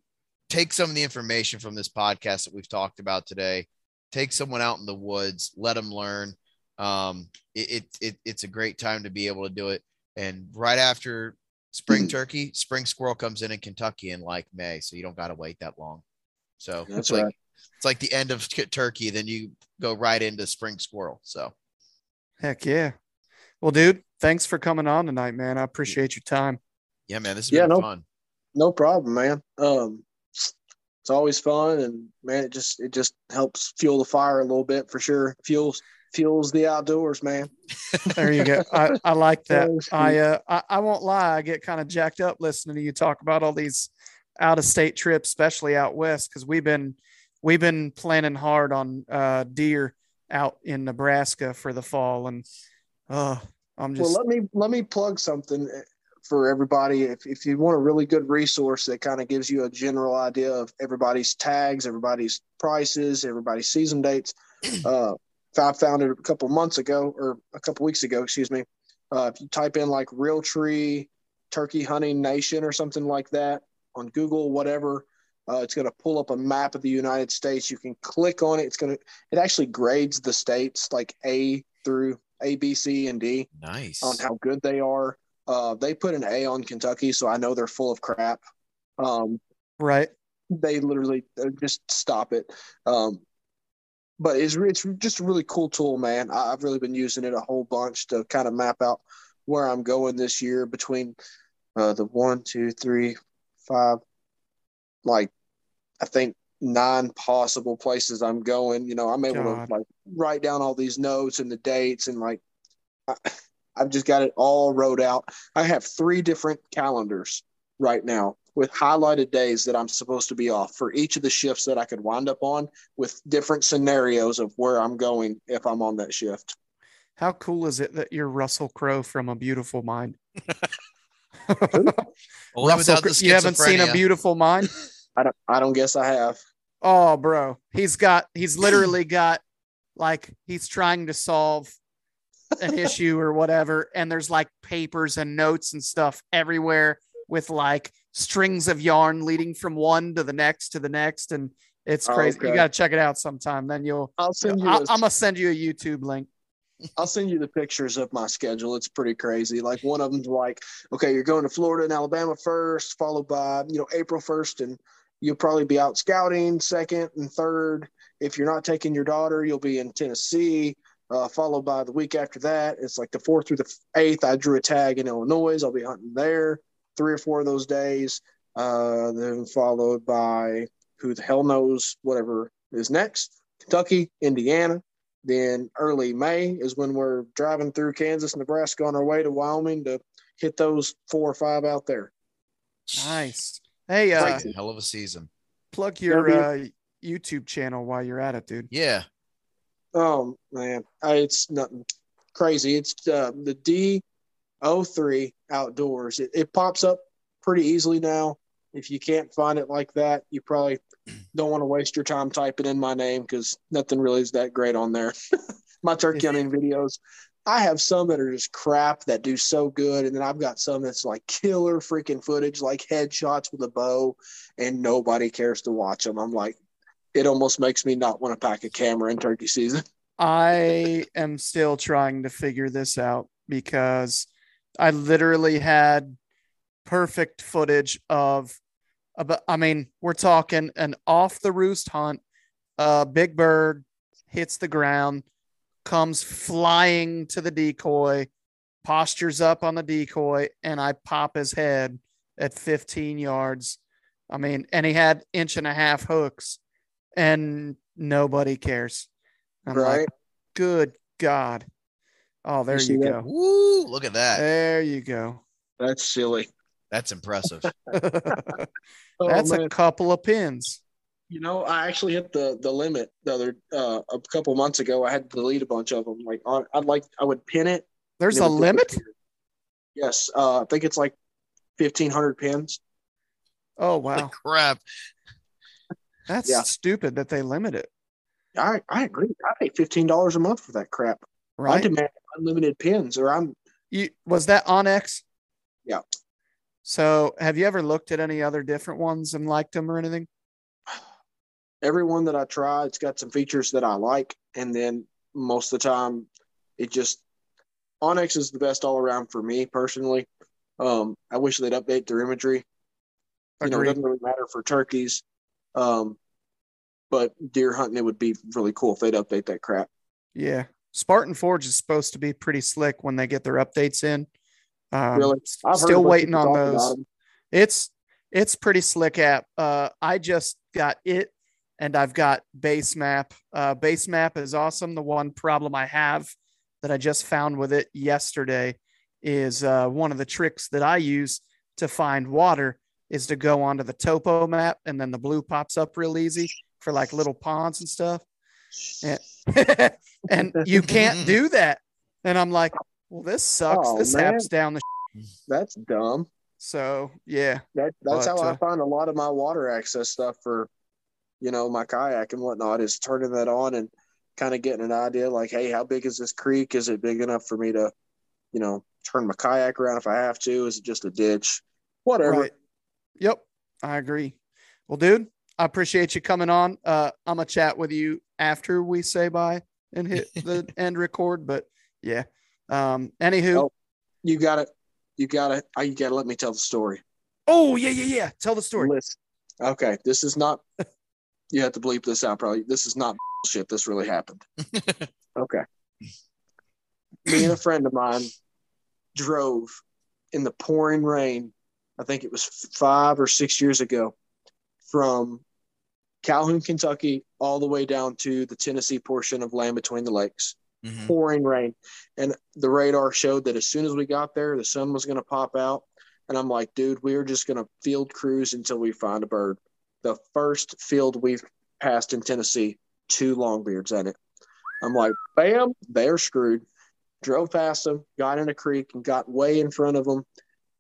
Speaker 1: take some of the information from this podcast that we've talked about today. Take someone out in the woods, let them learn. Um, it, it, it it's a great time to be able to do it. And right after spring turkey, spring squirrel comes in in Kentucky in like May, so you don't got to wait that long. So
Speaker 5: That's
Speaker 1: it's like
Speaker 5: right.
Speaker 1: it's like the end of turkey, then you go right into spring squirrel. So
Speaker 6: Heck yeah. Well, dude, thanks for coming on tonight, man. I appreciate your time.
Speaker 1: yeah, man, this has
Speaker 5: Yeah,
Speaker 1: been
Speaker 5: no-
Speaker 1: fun.
Speaker 5: No problem, man. Um, it's always fun, and man, it just it just helps fuel the fire a little bit for sure. Fuels fuels the outdoors, man.
Speaker 6: There you go. I, I like that. I uh I, I won't lie, I get kind of jacked up listening to you talk about all these out of state trips, especially out west, because we've been we've been planning hard on uh deer out in Nebraska for the fall and uh I'm
Speaker 5: Well, let me let me plug something eh, for everybody. If if you want a really good resource that kind of gives you a general idea of everybody's tags, everybody's prices, everybody's season dates, uh, I found it a couple months ago or a couple weeks ago, excuse me. Uh, if you type in like Realtree Turkey Hunting Nation or something like that on Google, whatever, uh, it's going to pull up a map of the United States. You can click on it. It's going to it actually grades the states like A through A, B, C, and D
Speaker 1: Nice.
Speaker 5: on how good they are. Uh, they put an A on Kentucky, so I know they're full of crap. Um,
Speaker 6: right.
Speaker 5: they literally uh, just stop it. Um, but it's it's just a really cool tool, man. I, I've really been using it a whole bunch to kind of map out where I'm going this year between uh, the one, two, three, five, like I think nine possible places I'm going. You know, I'm able
Speaker 6: God.
Speaker 5: to like write down all these notes and the dates and like I, I've just got it all wrote out. I have three different calendars right now with highlighted days that I'm supposed to be off for each of the shifts that I could wind up on with different scenarios of where I'm going if I'm on that shift.
Speaker 6: How cool is it that you're Russell Crowe from A Beautiful Mind? Russell,
Speaker 1: without the
Speaker 6: Crowe- you haven't seen A. Beautiful Mind?
Speaker 5: I don't I don't guess I have.
Speaker 6: Oh, bro, he's got he's literally got like he's trying to solve an issue or whatever, and there's like papers and notes and stuff everywhere with like strings of yarn leading from one to the next to the next, and it's
Speaker 5: Oh,
Speaker 6: crazy. You got to check it out sometime. Then you'll.
Speaker 5: I'll send you
Speaker 6: I, I'm gonna send you a YouTube link.
Speaker 5: I'll send you the pictures of my schedule. It's pretty crazy. Like one of them's like, okay, you're going to Florida and Alabama first, followed by, you know, April 1st, and you'll probably be out scouting second and third. If you're not taking your daughter, you'll be in Tennessee, uh, followed by the week after that. It's like the fourth through the eighth. I drew a tag in Illinois. I'll be hunting there three or four of those days. Uh, then followed by who the hell knows whatever is next. Kentucky, Indiana. Then early May is when we're driving through Kansas, Nebraska on our way to Wyoming to hit those four or five out there.
Speaker 6: Nice. Hey, uh,
Speaker 1: hell of a season.
Speaker 6: plug your uh, YouTube channel while you're at it, dude.
Speaker 1: Yeah.
Speaker 5: Oh man, I, it's nothing crazy. It's uh, the D 03 outdoors. It, it pops up pretty easily now. If you can't find it like that, you probably don't want to waste your time typing in my name because nothing really is that great on there. my turkey
Speaker 6: If-
Speaker 5: hunting videos. I have some that are just crap that do so good, and then I've got some that's like killer freaking footage, like headshots with a bow, and nobody cares to watch them. I'm like, it almost makes me not want to pack a camera in turkey season.
Speaker 6: I am still trying to figure this out because I literally had perfect footage of about I mean, we're talking an off the roost hunt, a big bird hits the ground, comes flying to the decoy, postures up on the decoy, and I pop his head at 15 yards. I mean, and he had inch and a half hooks, and nobody cares. I'm
Speaker 5: right?
Speaker 6: like, good God. Oh, there
Speaker 5: see
Speaker 6: you
Speaker 5: that?
Speaker 6: go.
Speaker 1: Woo! Look at that.
Speaker 6: There you go.
Speaker 5: That's silly.
Speaker 1: That's impressive.
Speaker 5: Oh,
Speaker 6: That's
Speaker 5: man.
Speaker 6: a couple of pins.
Speaker 5: You know, I actually hit the the limit the other uh, a couple months ago. I had to delete a bunch of them. Like on, I'd like I would pin it.
Speaker 6: There's a
Speaker 5: it
Speaker 6: limit.
Speaker 5: disappear. Yes, uh, I think it's like fifteen hundred pins.
Speaker 6: Oh
Speaker 1: Holy
Speaker 6: wow,
Speaker 1: crap.
Speaker 6: that's
Speaker 5: Yeah.
Speaker 6: stupid that they limit it.
Speaker 5: I I agree. I pay fifteen dollars a month for that crap. I demand unlimited pins, or I'm
Speaker 6: You was that onX?
Speaker 5: Yeah.
Speaker 6: So, have you ever looked at any other different ones and liked them or anything?
Speaker 5: Every one that I try. It's got some features that I like, and then most of the time, it just onX is the best all around for me personally. Um, I wish they'd update their imagery. You know, it doesn't really matter for turkeys, um, but deer hunting it would be really cool if they'd update that crap.
Speaker 6: Yeah. Spartan Forge is supposed to be pretty slick when they get their updates in. Um,
Speaker 5: Really? I've
Speaker 6: still waiting on those. It's it's pretty slick app. Uh, I just got it, and I've got Base Map. Uh, Base Map is awesome. The one problem I have that I just found with it yesterday is uh, one of the tricks that I use to find water is to go onto the topo map, and then the blue pops up real easy for like little ponds and stuff. And, and you can't do that. And I'm like, well, this sucks.
Speaker 5: Oh,
Speaker 6: this
Speaker 5: man.
Speaker 6: app's down the.
Speaker 5: That's dumb.
Speaker 6: So yeah,
Speaker 5: That that's
Speaker 6: But,
Speaker 5: how I
Speaker 6: uh,
Speaker 5: find a lot of my water access stuff for, you know, my kayak and whatnot is turning that on and kind of getting an idea like, hey, how big is this creek? Is it big enough for me to, you know, turn my kayak around if I have to? Is it just a ditch? Whatever.
Speaker 6: Right. Yep, I agree. Well, dude, I appreciate you coming on. Uh, I'm gonna chat with you after we say bye and hit the end record. But yeah. Um. Anywho.
Speaker 5: Oh. You got it. You got it. You got to let me tell the story.
Speaker 6: Oh yeah, yeah, yeah. Tell the story.
Speaker 5: Listen. Okay, this is not. you have to bleep this out. Probably this is not shit. This really happened. okay. Me and a friend of mine drove in the pouring rain. I think it was five or six years ago, from Calhoun, Kentucky, all the way down to the Tennessee portion of Land Between the Lakes
Speaker 1: Mhm.
Speaker 5: pouring rain. And the radar showed that as soon as we got there, the sun was going to pop out. And I'm like, dude, we are just going to field cruise until we find a bird. The first field we've passed in Tennessee, two longbeards in it. I'm like, bam, they're screwed. Drove past them, got in a creek, and got way in front of them.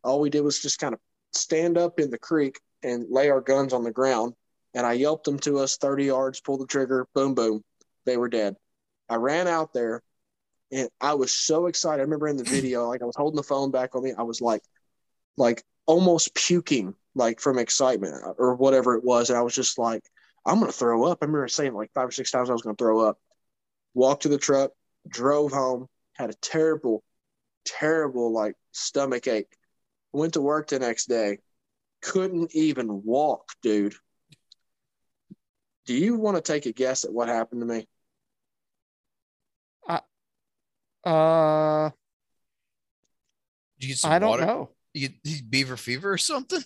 Speaker 5: All we did was just kind of stand up in the creek and lay our guns on the ground. And I yelped them to us 30 yards, pulled the trigger, boom, boom. They were dead. I ran out there and I was so excited. I remember in the video, like I was holding the phone back on me. I was like, like almost puking, like from excitement or whatever it was. And I was just like, I'm going to throw up. I remember saying like five or six times I was going to throw up. Walked to the truck, drove home, had a terrible, terrible like stomach ache. Went to work the next day, couldn't even walk, dude. Do you want to take a guess at what happened to me?
Speaker 6: I, Uh,
Speaker 1: Did you get some
Speaker 6: I don't
Speaker 1: water?
Speaker 6: know.
Speaker 1: You, you beaver fever or something?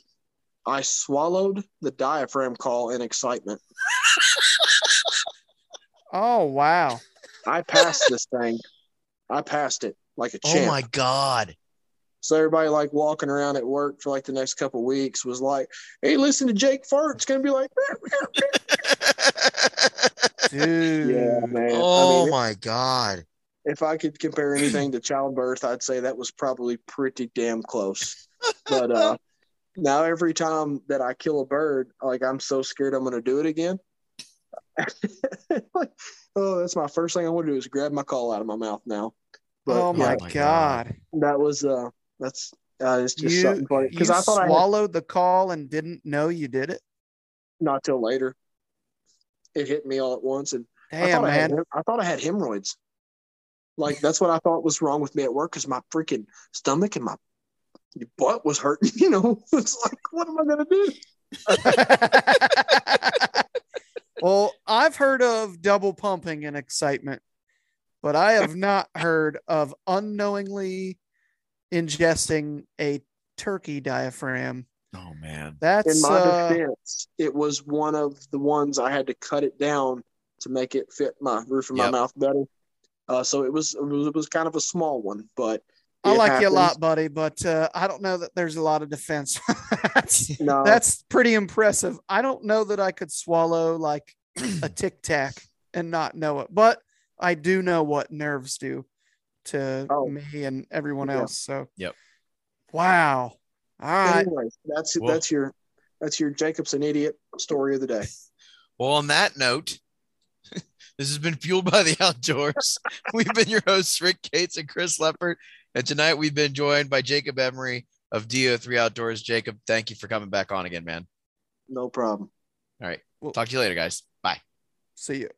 Speaker 5: I swallowed the diaphragm call in excitement.
Speaker 6: Oh wow.
Speaker 5: I passed this thing. I passed it like a champ.
Speaker 1: Oh my god.
Speaker 5: So everybody like walking around at work for like the next couple weeks was like, "Hey, listen to Jake fart. It's gonna be like."
Speaker 6: Dude.
Speaker 5: Yeah, man.
Speaker 1: oh
Speaker 5: I mean,
Speaker 1: my god.
Speaker 5: if I could compare anything to childbirth, I'd say that was probably pretty damn close. But uh, now every time that I kill a bird, like I'm so scared I'm gonna do it again. like, oh, that's my first thing I want to do is grab my call out of my mouth now. But
Speaker 6: oh my,
Speaker 1: yeah,
Speaker 6: god.
Speaker 5: that was uh, that's uh, it's just
Speaker 6: You,
Speaker 5: something funny because I thought I had,
Speaker 6: swallowed the call and didn't know you did it.
Speaker 5: not till later. It hit me all at once, and I
Speaker 6: Damn,
Speaker 5: thought I, had,
Speaker 6: man.
Speaker 5: I thought I had hemorrhoids. Like that's what I thought was wrong with me at work because my freaking stomach and my butt was hurting. You know, it's like, what am I gonna do?
Speaker 6: well, I've heard of double pumping and excitement, but I have not heard of unknowingly ingesting a turkey diaphragm.
Speaker 1: Oh man.
Speaker 6: That's
Speaker 5: In my
Speaker 6: uh,
Speaker 5: defense, it was one of the ones I had to cut it down to make it fit my roof of my mouth better. Uh, so it was, it was it was kind of a small one, but
Speaker 6: I
Speaker 5: it
Speaker 6: like you a lot, buddy, but uh, I don't know that there's a lot of defense. that's,
Speaker 5: No,
Speaker 6: that's pretty impressive. I don't know that I could swallow like a tic tac and not know it, but I do know what nerves do to
Speaker 5: Oh.
Speaker 6: me and everyone
Speaker 5: Yeah.
Speaker 6: else. So,
Speaker 1: Yep.
Speaker 6: Wow. All right.
Speaker 5: anyways, that's
Speaker 1: Well-
Speaker 5: that's your that's your Jacob's an idiot story of the day.
Speaker 1: Well, on that note, this has been Fueled by the Outdoors. we've been your hosts, Rick Cates and Chris Leopard. And tonight we've been joined by Jacob Emery of DO3 Outdoors. Jacob, thank you for coming back on again, man.
Speaker 5: No problem.
Speaker 1: All right. Talk to you later, guys. Bye.
Speaker 6: See you.